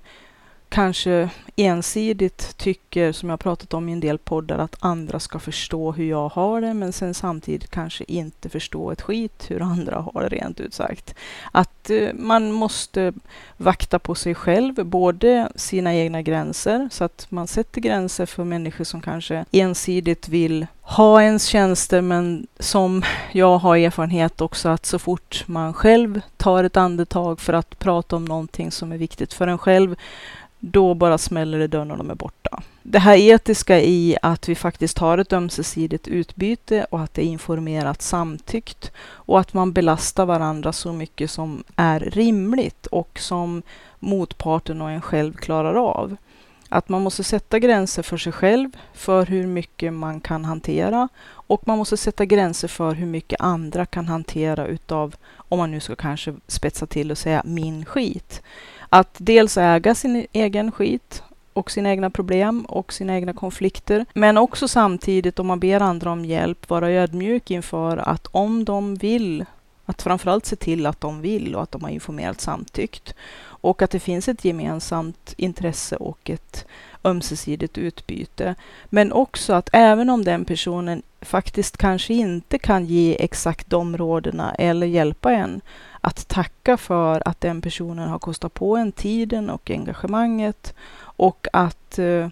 kanske ensidigt tycker, som jag pratat om i en del poddar, att andra ska förstå hur jag har det, men sen samtidigt kanske inte förstå ett skit hur andra har det rent ut sagt. Att eh, man måste vakta på sig själv, både sina egna gränser, så att man sätter gränser för människor som kanske ensidigt vill ha ens tjänster, men som jag har erfarenhet också att så fort man själv tar ett andetag för att prata om någonting som är viktigt för en själv, då bara smäller det dörren och de är borta. Det här etiska i att vi faktiskt har ett ömsesidigt utbyte och att det är informerat samtyckt och att man belastar varandra så mycket som är rimligt och som motparten och en själv klarar av. Att man måste sätta gränser för sig själv, för hur mycket man kan hantera och man måste sätta gränser för hur mycket andra kan hantera utav, om man nu ska kanske spetsa till och säga min skit. Att dels äga sin egen skit och sina egna problem och sina egna konflikter. Men också samtidigt om man ber andra om hjälp vara ödmjuk inför att om de vill, att framförallt se till att de vill och att de har informerat samtyckt. Och att det finns ett gemensamt intresse och ett ömsesidigt utbyte. Men också att även om den personen faktiskt kanske inte kan ge exakt de rådena eller hjälpa en, att tacka för att den personen har kostat på en tiden och engagemanget och att eh,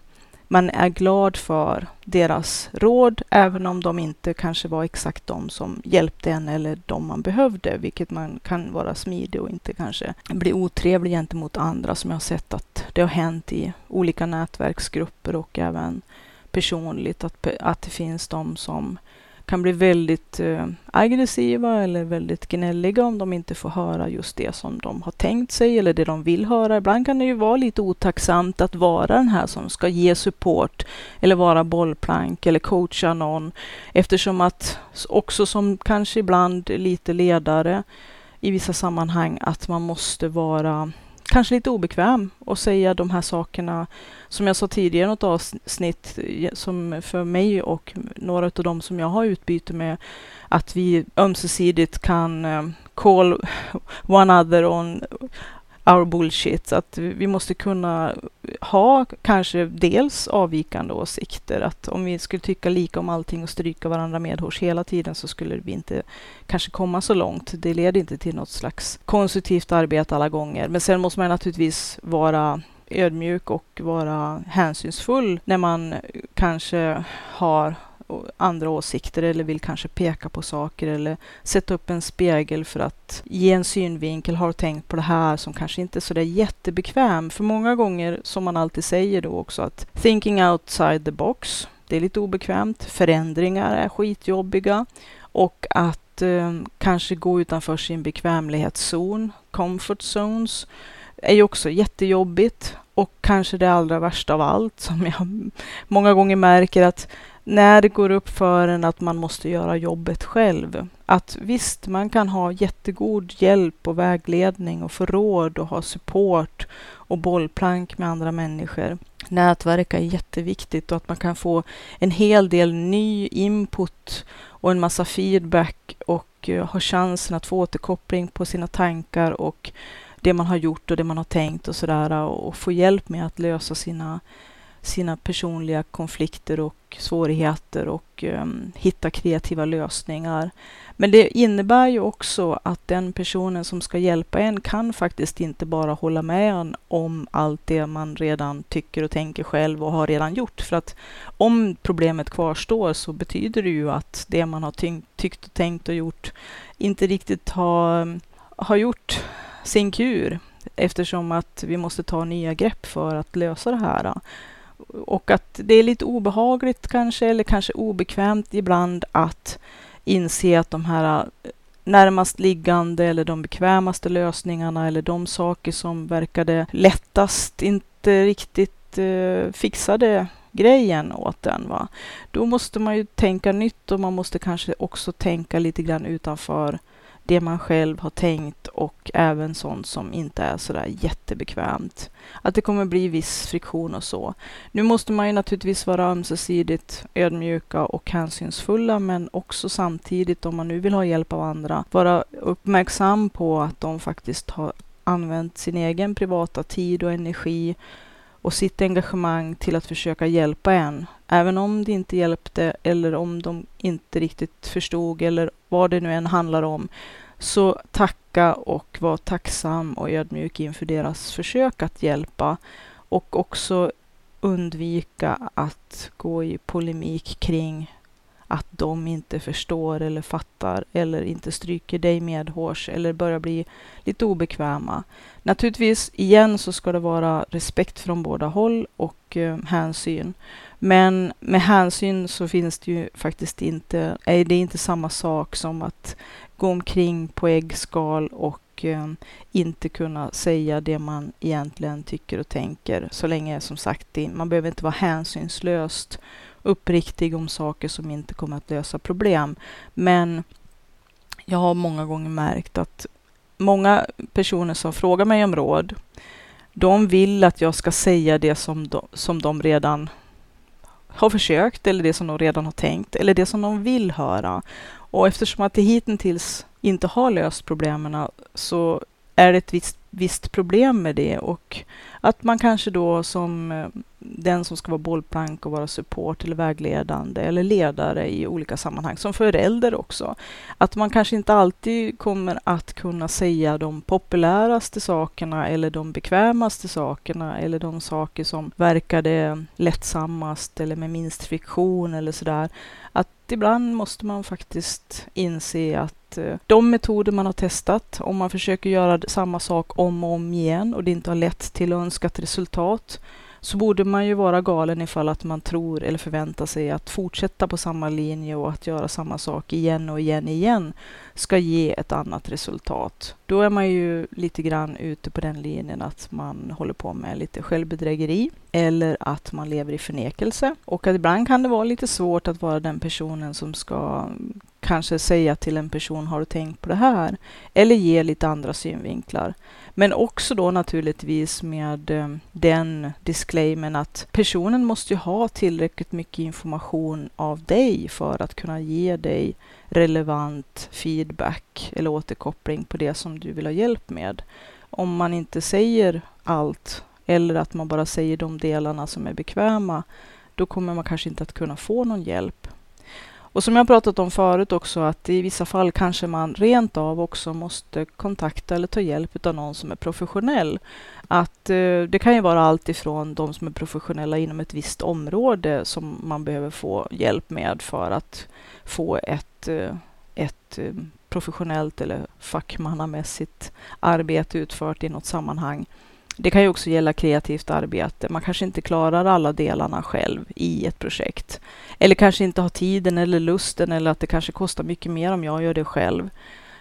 man är glad för deras råd, även om de inte kanske var exakt de som hjälpte en eller de man behövde, vilket man kan vara smidig och inte kanske bli otrevlig gentemot andra, som jag har sett att det har hänt i olika nätverksgrupper och även personligt, att, att det finns de som kan bli väldigt eh, aggressiva eller väldigt gnälliga om de inte får höra just det som de har tänkt sig eller det de vill höra. Ibland kan det ju vara lite otacksamt att vara den här som ska ge support eller vara bollplank eller coacha någon eftersom att också som kanske ibland lite ledare i vissa sammanhang att man måste vara kanske lite obekväm och säga de här sakerna som jag sa tidigare i något avsnitt eh, som för mig och några av dem som jag har utbyte med att vi ömsesidigt kan eh, call one other on our bullshit. Att vi måste kunna ha kanske dels avvikande åsikter. Att om vi skulle tycka lika om allting och stryka varandra medhårs hela tiden så skulle vi inte kanske komma så långt. Det leder inte till något slags konstruktivt arbete alla gånger. Men sen måste man naturligtvis vara ödmjuk och vara hänsynsfull när man kanske har andra åsikter eller vill kanske peka på saker eller sätta upp en spegel för att ge en synvinkel, har tänkt på det här som kanske inte är så där jättebekväm. För många gånger, som man alltid säger då också, att thinking outside the box, det är lite obekvämt. Förändringar är skitjobbiga och att eh, kanske gå utanför sin bekvämlighetszon, comfort zones, är ju också jättejobbigt. Och kanske det allra värsta av allt som jag många gånger märker att när det går upp för en att man måste göra jobbet själv. Att visst, man kan ha jättegod hjälp och vägledning och få råd och ha support och bollplank med andra människor. Nätverka är jätteviktigt och att man kan få en hel del ny input och en massa feedback och eh, ha chansen att få återkoppling på sina tankar och det man har gjort och det man har tänkt och sådär och få hjälp med att lösa sina sina personliga konflikter och svårigheter och um, hitta kreativa lösningar. Men det innebär ju också att den personen som ska hjälpa en kan faktiskt inte bara hålla med en om allt det man redan tycker och tänker själv och har redan gjort. För att om problemet kvarstår så betyder det ju att det man har tyckt och tänkt och gjort inte riktigt har, har gjort sin kur eftersom att vi måste ta nya grepp för att lösa det här och att det är lite obehagligt kanske, eller kanske obekvämt ibland att inse att de här äh, närmast liggande eller de bekvämaste lösningarna eller de saker som verkade lättast inte riktigt eh, fixade grejen åt den. Va? Då måste man ju tänka nytt och man måste kanske också tänka lite grann utanför det man själv har tänkt och även sånt som inte är sådär jättebekvämt. Att det kommer bli viss friktion och så. Nu måste man ju naturligtvis vara ömsesidigt ödmjuka och hänsynsfulla men också samtidigt om man nu vill ha hjälp av andra vara uppmärksam på att de faktiskt har använt sin egen privata tid och energi och sitt engagemang till att försöka hjälpa en. Även om det inte hjälpte eller om de inte riktigt förstod eller vad det nu än handlar om. Så tacka och var tacksam och ödmjuk inför deras försök att hjälpa. Och också undvika att gå i polemik kring att de inte förstår eller fattar eller inte stryker dig medhårs eller börjar bli lite obekväma. Naturligtvis, igen, så ska det vara respekt från båda håll och eh, hänsyn. Men med hänsyn så finns det ju faktiskt inte, är det inte samma sak som att gå omkring på äggskal och eh, inte kunna säga det man egentligen tycker och tänker. Så länge som sagt, man behöver inte vara hänsynslöst uppriktig om saker som inte kommer att lösa problem. Men jag har många gånger märkt att många personer som frågar mig om råd, de vill att jag ska säga det som de, som de redan har försökt eller det som de redan har tänkt eller det som de vill höra. Och eftersom att det hittills inte har löst problemen så är det ett visst, visst problem med det och att man kanske då som eh, den som ska vara bollplank och vara support eller vägledande eller ledare i olika sammanhang, som förälder också. Att man kanske inte alltid kommer att kunna säga de populäraste sakerna eller de bekvämaste sakerna eller de saker som verkade lättsammast eller med minst friktion eller sådär. Att ibland måste man faktiskt inse att eh, de metoder man har testat, om man försöker göra samma sak om och om igen och det inte har lett till önskat resultat, så borde man ju vara galen ifall att man tror eller förväntar sig att fortsätta på samma linje och att göra samma sak igen och igen igen ska ge ett annat resultat. Då är man ju lite grann ute på den linjen att man håller på med lite självbedrägeri eller att man lever i förnekelse. Och att ibland kan det vara lite svårt att vara den personen som ska kanske säga till en person, har du tänkt på det här? Eller ge lite andra synvinklar. Men också då naturligtvis med eh, den disclaimern att personen måste ju ha tillräckligt mycket information av dig för att kunna ge dig relevant feedback eller återkoppling på det som du vill ha hjälp med. Om man inte säger allt eller att man bara säger de delarna som är bekväma, då kommer man kanske inte att kunna få någon hjälp. Och som jag pratat om förut också, att i vissa fall kanske man rent av också måste kontakta eller ta hjälp av någon som är professionell. Att eh, det kan ju vara allt ifrån de som är professionella inom ett visst område som man behöver få hjälp med för att få ett, eh, ett eh, professionellt eller fackmannamässigt arbete utfört i något sammanhang. Det kan ju också gälla kreativt arbete. Man kanske inte klarar alla delarna själv i ett projekt. Eller kanske inte har tiden eller lusten eller att det kanske kostar mycket mer om jag gör det själv.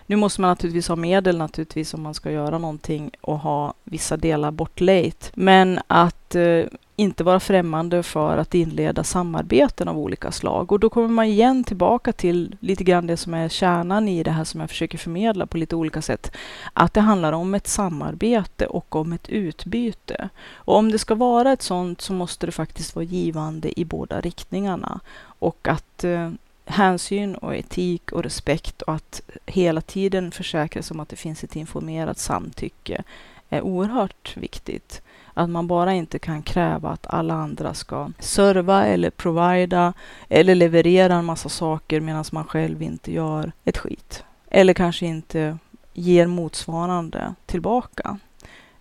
Nu måste man naturligtvis ha medel naturligtvis om man ska göra någonting och ha vissa delar bortlejt. Men att eh, inte vara främmande för att inleda samarbeten av olika slag. Och då kommer man igen tillbaka till lite grann det som är kärnan i det här som jag försöker förmedla på lite olika sätt. Att det handlar om ett samarbete och om ett utbyte. Och om det ska vara ett sånt så måste det faktiskt vara givande i båda riktningarna. Och att eh, hänsyn och etik och respekt och att hela tiden försäkra sig om att det finns ett informerat samtycke är oerhört viktigt. Att man bara inte kan kräva att alla andra ska serva eller provida eller leverera en massa saker medan man själv inte gör ett skit. Eller kanske inte ger motsvarande tillbaka.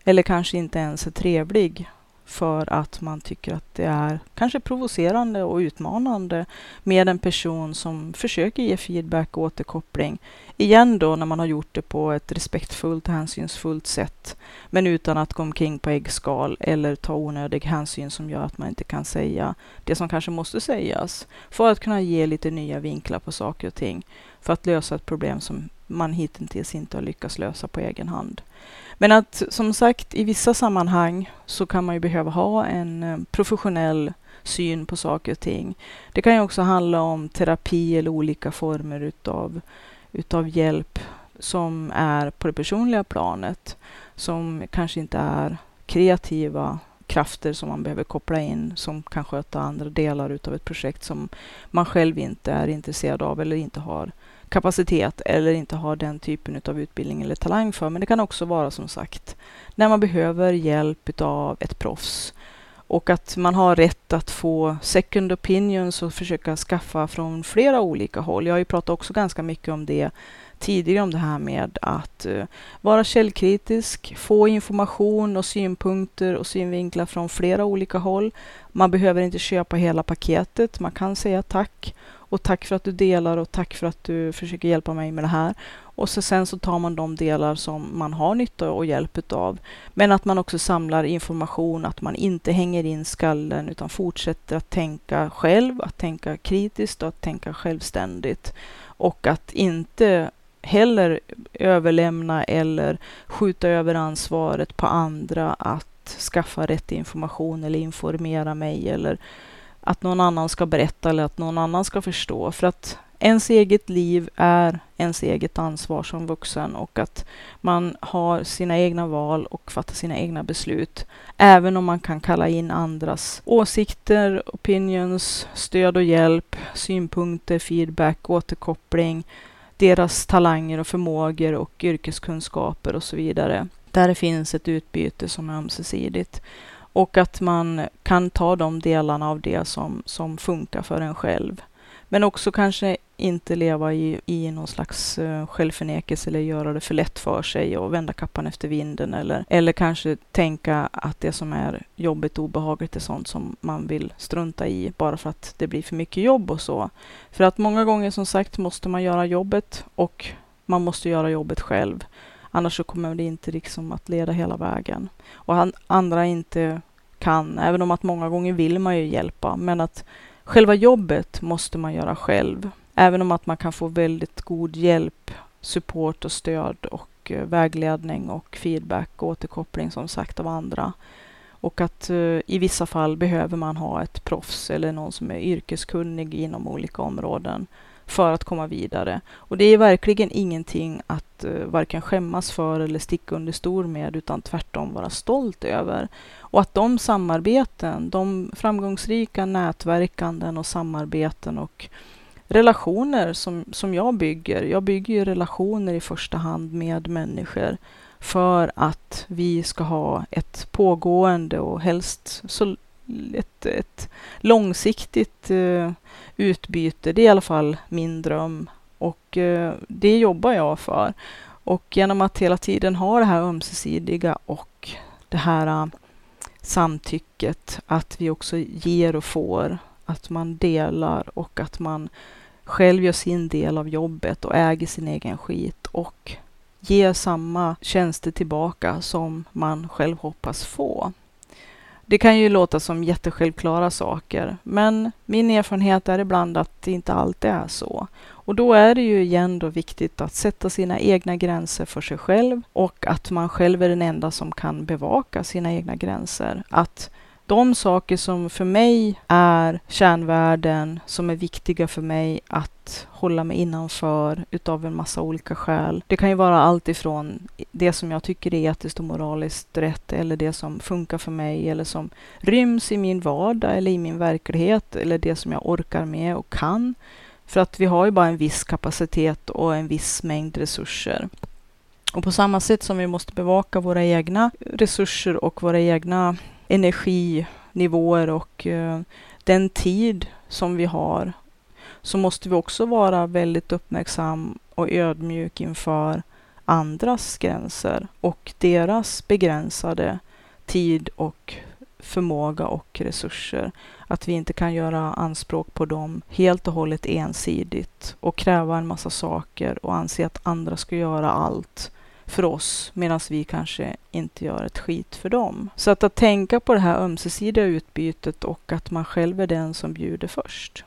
Eller kanske inte ens är trevlig för att man tycker att det är kanske provocerande och utmanande med en person som försöker ge feedback och återkoppling. Igen då när man har gjort det på ett respektfullt, och hänsynsfullt sätt, men utan att gå omkring på äggskal eller ta onödig hänsyn som gör att man inte kan säga det som kanske måste sägas, för att kunna ge lite nya vinklar på saker och ting, för att lösa ett problem som man hittills inte har lyckats lösa på egen hand. Men att som sagt, i vissa sammanhang så kan man ju behöva ha en eh, professionell syn på saker och ting. Det kan ju också handla om terapi eller olika former utav, utav hjälp som är på det personliga planet, som kanske inte är kreativa krafter som man behöver koppla in som kan sköta andra delar utav ett projekt som man själv inte är intresserad av eller inte har kapacitet eller inte har den typen av utbildning eller talang för. Men det kan också vara som sagt när man behöver hjälp av ett proffs Och att man har rätt att få second opinions och försöka skaffa från flera olika håll. Jag har ju pratat också ganska mycket om det tidigare om det här med att eh, vara källkritisk, få information och synpunkter och synvinklar från flera olika håll. Man behöver inte köpa hela paketet. Man kan säga tack och tack för att du delar och tack för att du försöker hjälpa mig med det här. Och så sen så tar man de delar som man har nytta och hjälp av. Men att man också samlar information, att man inte hänger in skallen utan fortsätter att tänka själv, att tänka kritiskt och att tänka självständigt. Och att inte heller överlämna eller skjuta över ansvaret på andra att skaffa rätt information eller informera mig eller att någon annan ska berätta eller att någon annan ska förstå. För att ens eget liv är ens eget ansvar som vuxen och att man har sina egna val och fattar sina egna beslut. Även om man kan kalla in andras åsikter, opinions, stöd och hjälp, synpunkter, feedback, återkoppling, deras talanger och förmågor och yrkeskunskaper och så vidare. Där finns ett utbyte som är ömsesidigt. Och att man kan ta de delarna av det som, som funkar för en själv. Men också kanske inte leva i, i någon slags eh, självförnekelse eller göra det för lätt för sig och vända kappan efter vinden eller, eller kanske tänka att det som är jobbigt och obehagligt är sånt som man vill strunta i bara för att det blir för mycket jobb och så. För att många gånger som sagt måste man göra jobbet och man måste göra jobbet själv. Annars så kommer det inte liksom att leda hela vägen. Och han, andra inte kan, även om att många gånger vill man ju hjälpa, men att själva jobbet måste man göra själv. Även om att man kan få väldigt god hjälp, support och stöd och eh, vägledning och feedback och återkoppling som sagt av andra. Och att uh, i vissa fall behöver man ha ett proffs eller någon som är yrkeskunnig inom olika områden för att komma vidare. Och det är verkligen ingenting att uh, varken skämmas för eller sticka under stol med, utan tvärtom vara stolt över. Och att de samarbeten, de framgångsrika nätverkanden och samarbeten och relationer som, som jag bygger, jag bygger ju relationer i första hand med människor för att vi ska ha ett pågående och helst så ett, ett långsiktigt eh, utbyte. Det är i alla fall min dröm och eh, det jobbar jag för. Och genom att hela tiden ha det här ömsesidiga och det här eh, samtycket, att vi också ger och får, att man delar och att man själv gör sin del av jobbet och äger sin egen skit och ger samma tjänster tillbaka som man själv hoppas få. Det kan ju låta som jättesjälvklara saker, men min erfarenhet är ibland att det inte alltid är så. Och då är det ju igen då viktigt att sätta sina egna gränser för sig själv och att man själv är den enda som kan bevaka sina egna gränser. Att de saker som för mig är kärnvärden som är viktiga för mig att hålla mig innanför utav en massa olika skäl. Det kan ju vara allt ifrån det som jag tycker är etiskt och moraliskt rätt eller det som funkar för mig eller som ryms i min vardag eller i min verklighet eller det som jag orkar med och kan. För att vi har ju bara en viss kapacitet och en viss mängd resurser. Och på samma sätt som vi måste bevaka våra egna resurser och våra egna energinivåer och eh, den tid som vi har så måste vi också vara väldigt uppmärksam och ödmjuk inför andras gränser och deras begränsade tid och förmåga och resurser. Att vi inte kan göra anspråk på dem helt och hållet ensidigt och kräva en massa saker och anse att andra ska göra allt för oss medan vi kanske inte gör ett skit för dem. Så att, att tänka på det här ömsesidiga utbytet och att man själv är den som bjuder först.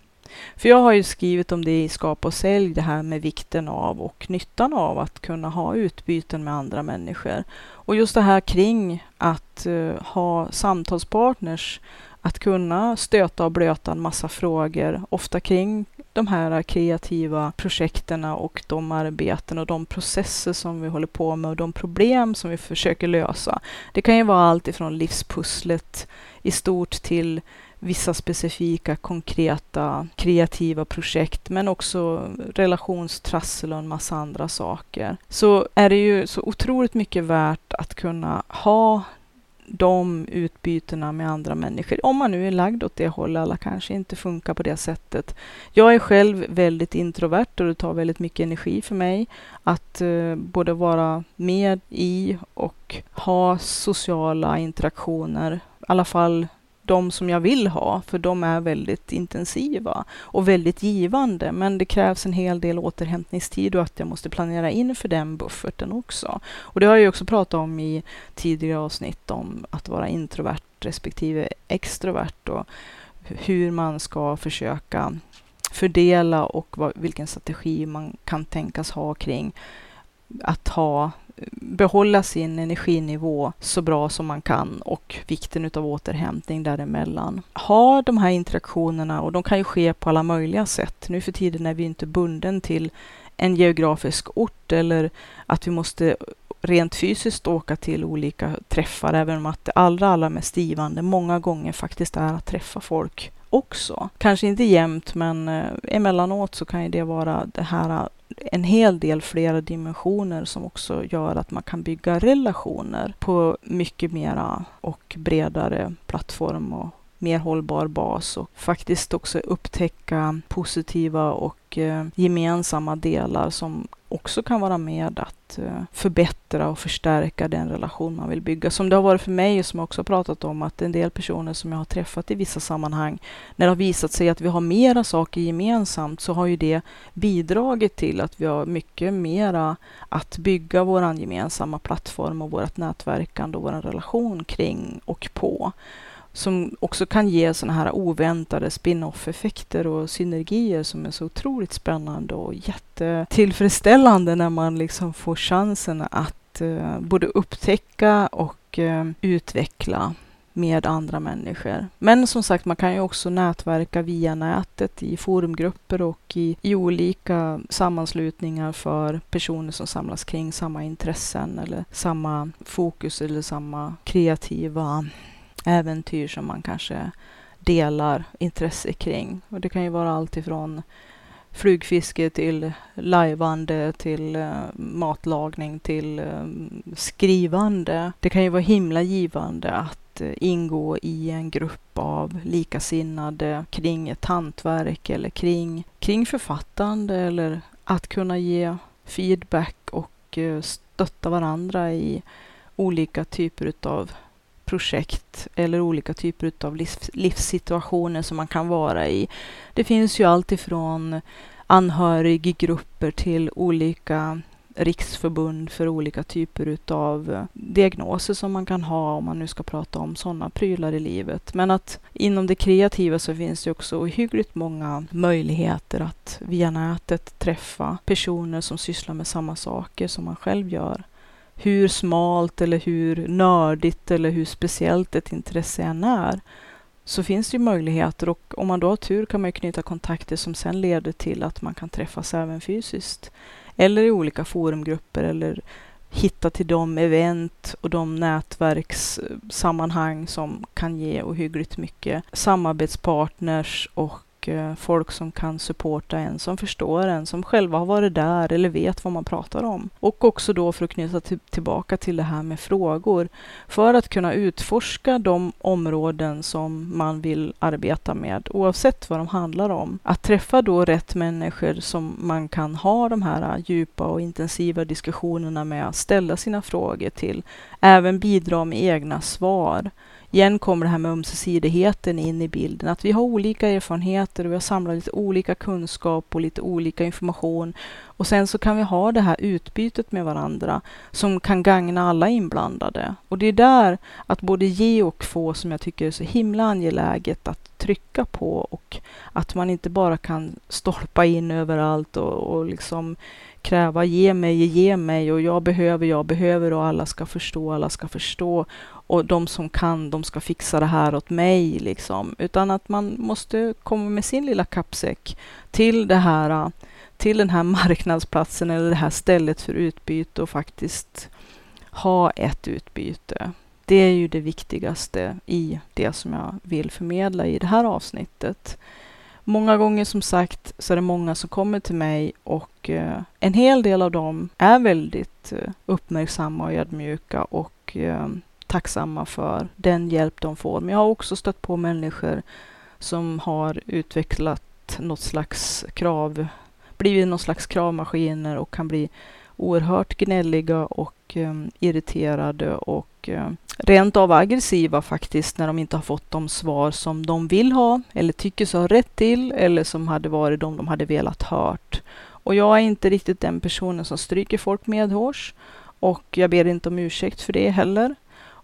För jag har ju skrivit om det i Skapa och sälj, det här med vikten av och nyttan av att kunna ha utbyten med andra människor. Och just det här kring att uh, ha samtalspartners, att kunna stöta och blöta en massa frågor, ofta kring de här kreativa projekten och de arbeten och de processer som vi håller på med och de problem som vi försöker lösa. Det kan ju vara allt ifrån livspusslet i stort till vissa specifika, konkreta, kreativa projekt, men också relationstrassel och en massa andra saker. Så är det ju så otroligt mycket värt att kunna ha de utbytena med andra människor. Om man nu är lagd åt det hållet, alla kanske inte funkar på det sättet. Jag är själv väldigt introvert och det tar väldigt mycket energi för mig att eh, både vara med i och ha sociala interaktioner. I alla fall de som jag vill ha, för de är väldigt intensiva och väldigt givande. Men det krävs en hel del återhämtningstid och att jag måste planera in för den bufferten också. Och det har jag också pratat om i tidigare avsnitt om att vara introvert respektive extrovert och hur man ska försöka fördela och vad, vilken strategi man kan tänkas ha kring att ha behålla sin energinivå så bra som man kan och vikten utav återhämtning däremellan. Ha de här interaktionerna och de kan ju ske på alla möjliga sätt. Nu för tiden är vi inte bunden till en geografisk ort eller att vi måste rent fysiskt åka till olika träffar, även om att det allra, allra mest givande många gånger faktiskt är att träffa folk också. Kanske inte jämt, men eh, emellanåt så kan ju det vara det här en hel del flera dimensioner som också gör att man kan bygga relationer på mycket mera och bredare plattform och mer hållbar bas och faktiskt också upptäcka positiva och eh, gemensamma delar som också kan vara med att eh, förbättra och förstärka den relation man vill bygga. Som det har varit för mig och som jag också har pratat om att en del personer som jag har träffat i vissa sammanhang, när det har visat sig att vi har mera saker gemensamt så har ju det bidragit till att vi har mycket mera att bygga vår gemensamma plattform och vårt nätverkande och vår relation kring och på som också kan ge sådana här oväntade spin-off-effekter och synergier som är så otroligt spännande och jättetillfredsställande när man liksom får chansen att eh, både upptäcka och eh, utveckla med andra människor. Men som sagt, man kan ju också nätverka via nätet i forumgrupper och i, i olika sammanslutningar för personer som samlas kring samma intressen eller samma fokus eller samma kreativa äventyr som man kanske delar intresse kring. Och det kan ju vara allt ifrån flugfiske till lajvande till uh, matlagning till uh, skrivande. Det kan ju vara himla givande att uh, ingå i en grupp av likasinnade kring ett hantverk eller kring, kring författande eller att kunna ge feedback och stötta varandra i olika typer utav projekt eller olika typer av livs, livssituationer som man kan vara i. Det finns ju allt ifrån anhöriggrupper till olika riksförbund för olika typer utav diagnoser som man kan ha om man nu ska prata om sådana prylar i livet. Men att inom det kreativa så finns det också ohyggligt många möjligheter att via nätet träffa personer som sysslar med samma saker som man själv gör hur smalt eller hur nördigt eller hur speciellt ett intresse än är, så finns det ju möjligheter och om man då har tur kan man knyta kontakter som sen leder till att man kan träffas även fysiskt. Eller i olika forumgrupper eller hitta till de event och de nätverkssammanhang som kan ge ohyggligt mycket samarbetspartners och Eh, folk som kan supporta en, som förstår en, som själva har varit där eller vet vad man pratar om. Och också då för att knyta tillbaka till det här med frågor. För att kunna utforska de områden som man vill arbeta med, oavsett vad de handlar om. Att träffa då rätt människor som man kan ha de här eh, djupa och intensiva diskussionerna med, ställa sina frågor till, även bidra med egna svar igen kommer det här med ömsesidigheten in i bilden. Att vi har olika erfarenheter och vi har samlat lite olika kunskap och lite olika information. Och sen så kan vi ha det här utbytet med varandra som kan gagna alla inblandade. Och det är där att både ge och få som jag tycker är så himla angeläget att trycka på och att man inte bara kan stolpa in överallt och, och liksom kräva ge mig, ge mig och jag behöver, jag behöver och alla ska förstå, alla ska förstå och de som kan, de ska fixa det här åt mig liksom. Utan att man måste komma med sin lilla kappsäck till det här, till den här marknadsplatsen eller det här stället för utbyte och faktiskt ha ett utbyte. Det är ju det viktigaste i det som jag vill förmedla i det här avsnittet. Många gånger som sagt så är det många som kommer till mig och eh, en hel del av dem är väldigt eh, uppmärksamma och ödmjuka och eh, tacksamma för den hjälp de får. Men jag har också stött på människor som har utvecklat något slags krav, blivit något slags kravmaskiner och kan bli oerhört gnälliga och um, irriterade och um, rent av aggressiva faktiskt när de inte har fått de svar som de vill ha eller tycker sig ha rätt till eller som hade varit de de hade velat hört. Och jag är inte riktigt den personen som stryker folk medhårs och jag ber inte om ursäkt för det heller.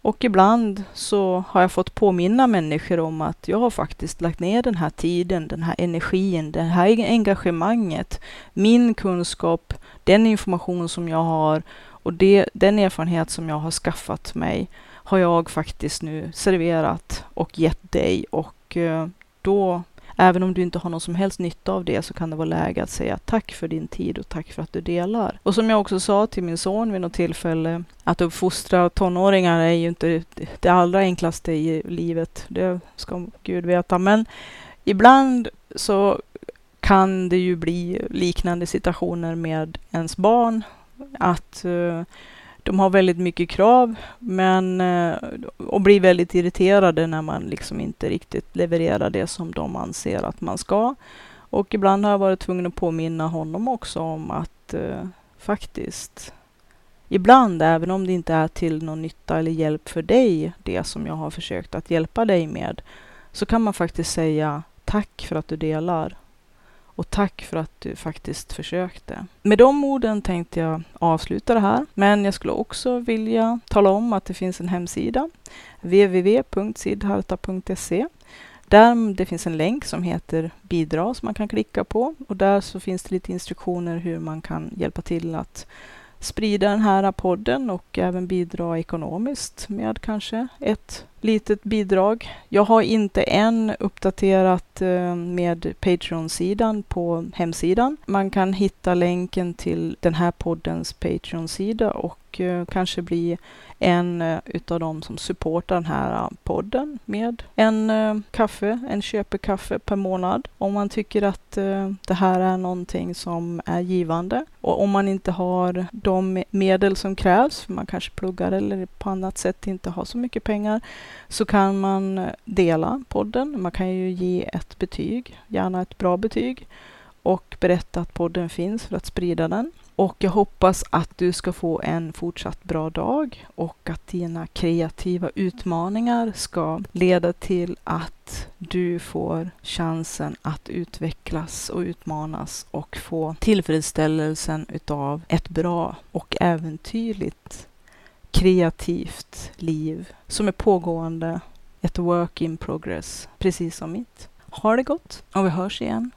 Och ibland så har jag fått påminna människor om att jag har faktiskt lagt ner den här tiden, den här energin, det här engagemanget, min kunskap, den information som jag har och det, den erfarenhet som jag har skaffat mig har jag faktiskt nu serverat och gett dig och eh, då Även om du inte har någon som helst nytta av det så kan det vara läge att säga tack för din tid och tack för att du delar. Och som jag också sa till min son vid något tillfälle, att uppfostra tonåringar är ju inte det allra enklaste i livet. Det ska Gud veta. Men ibland så kan det ju bli liknande situationer med ens barn. Att uh, de har väldigt mycket krav men, uh, och blir väldigt irriterade när man liksom inte riktigt levererar det som de anser att man ska. Och ibland har jag varit tvungen att påminna honom också om att uh, faktiskt ibland, även om det inte är till någon nytta eller hjälp för dig, det som jag har försökt att hjälpa dig med, så kan man faktiskt säga tack för att du delar och tack för att du faktiskt försökte. Med de orden tänkte jag avsluta det här. Men jag skulle också vilja tala om att det finns en hemsida, www.sidharta.se där det finns en länk som heter bidra som man kan klicka på och där så finns det lite instruktioner hur man kan hjälpa till att sprida den här podden och även bidra ekonomiskt med kanske ett litet bidrag. Jag har inte än uppdaterat eh, med Patreon-sidan på hemsidan. Man kan hitta länken till den här poddens Patreon-sida och eh, kanske bli en eh, utav dem som supportar den här eh, podden med en eh, kaffe, en köpekaffe per månad. Om man tycker att det här är någonting som är givande och om man inte har de medel som krävs, för man kanske pluggar eller på annat sätt inte har så mycket pengar, så kan man dela podden. Man kan ju ge ett betyg, gärna ett bra betyg och berätta att podden finns för att sprida den. Och jag hoppas att du ska få en fortsatt bra dag och att dina kreativa utmaningar ska leda till att du får chansen att utvecklas och utmanas och få tillfredsställelsen utav ett bra och äventyrligt kreativt liv som är pågående, ett work in progress, precis som mitt. Ha det gott och vi hörs igen.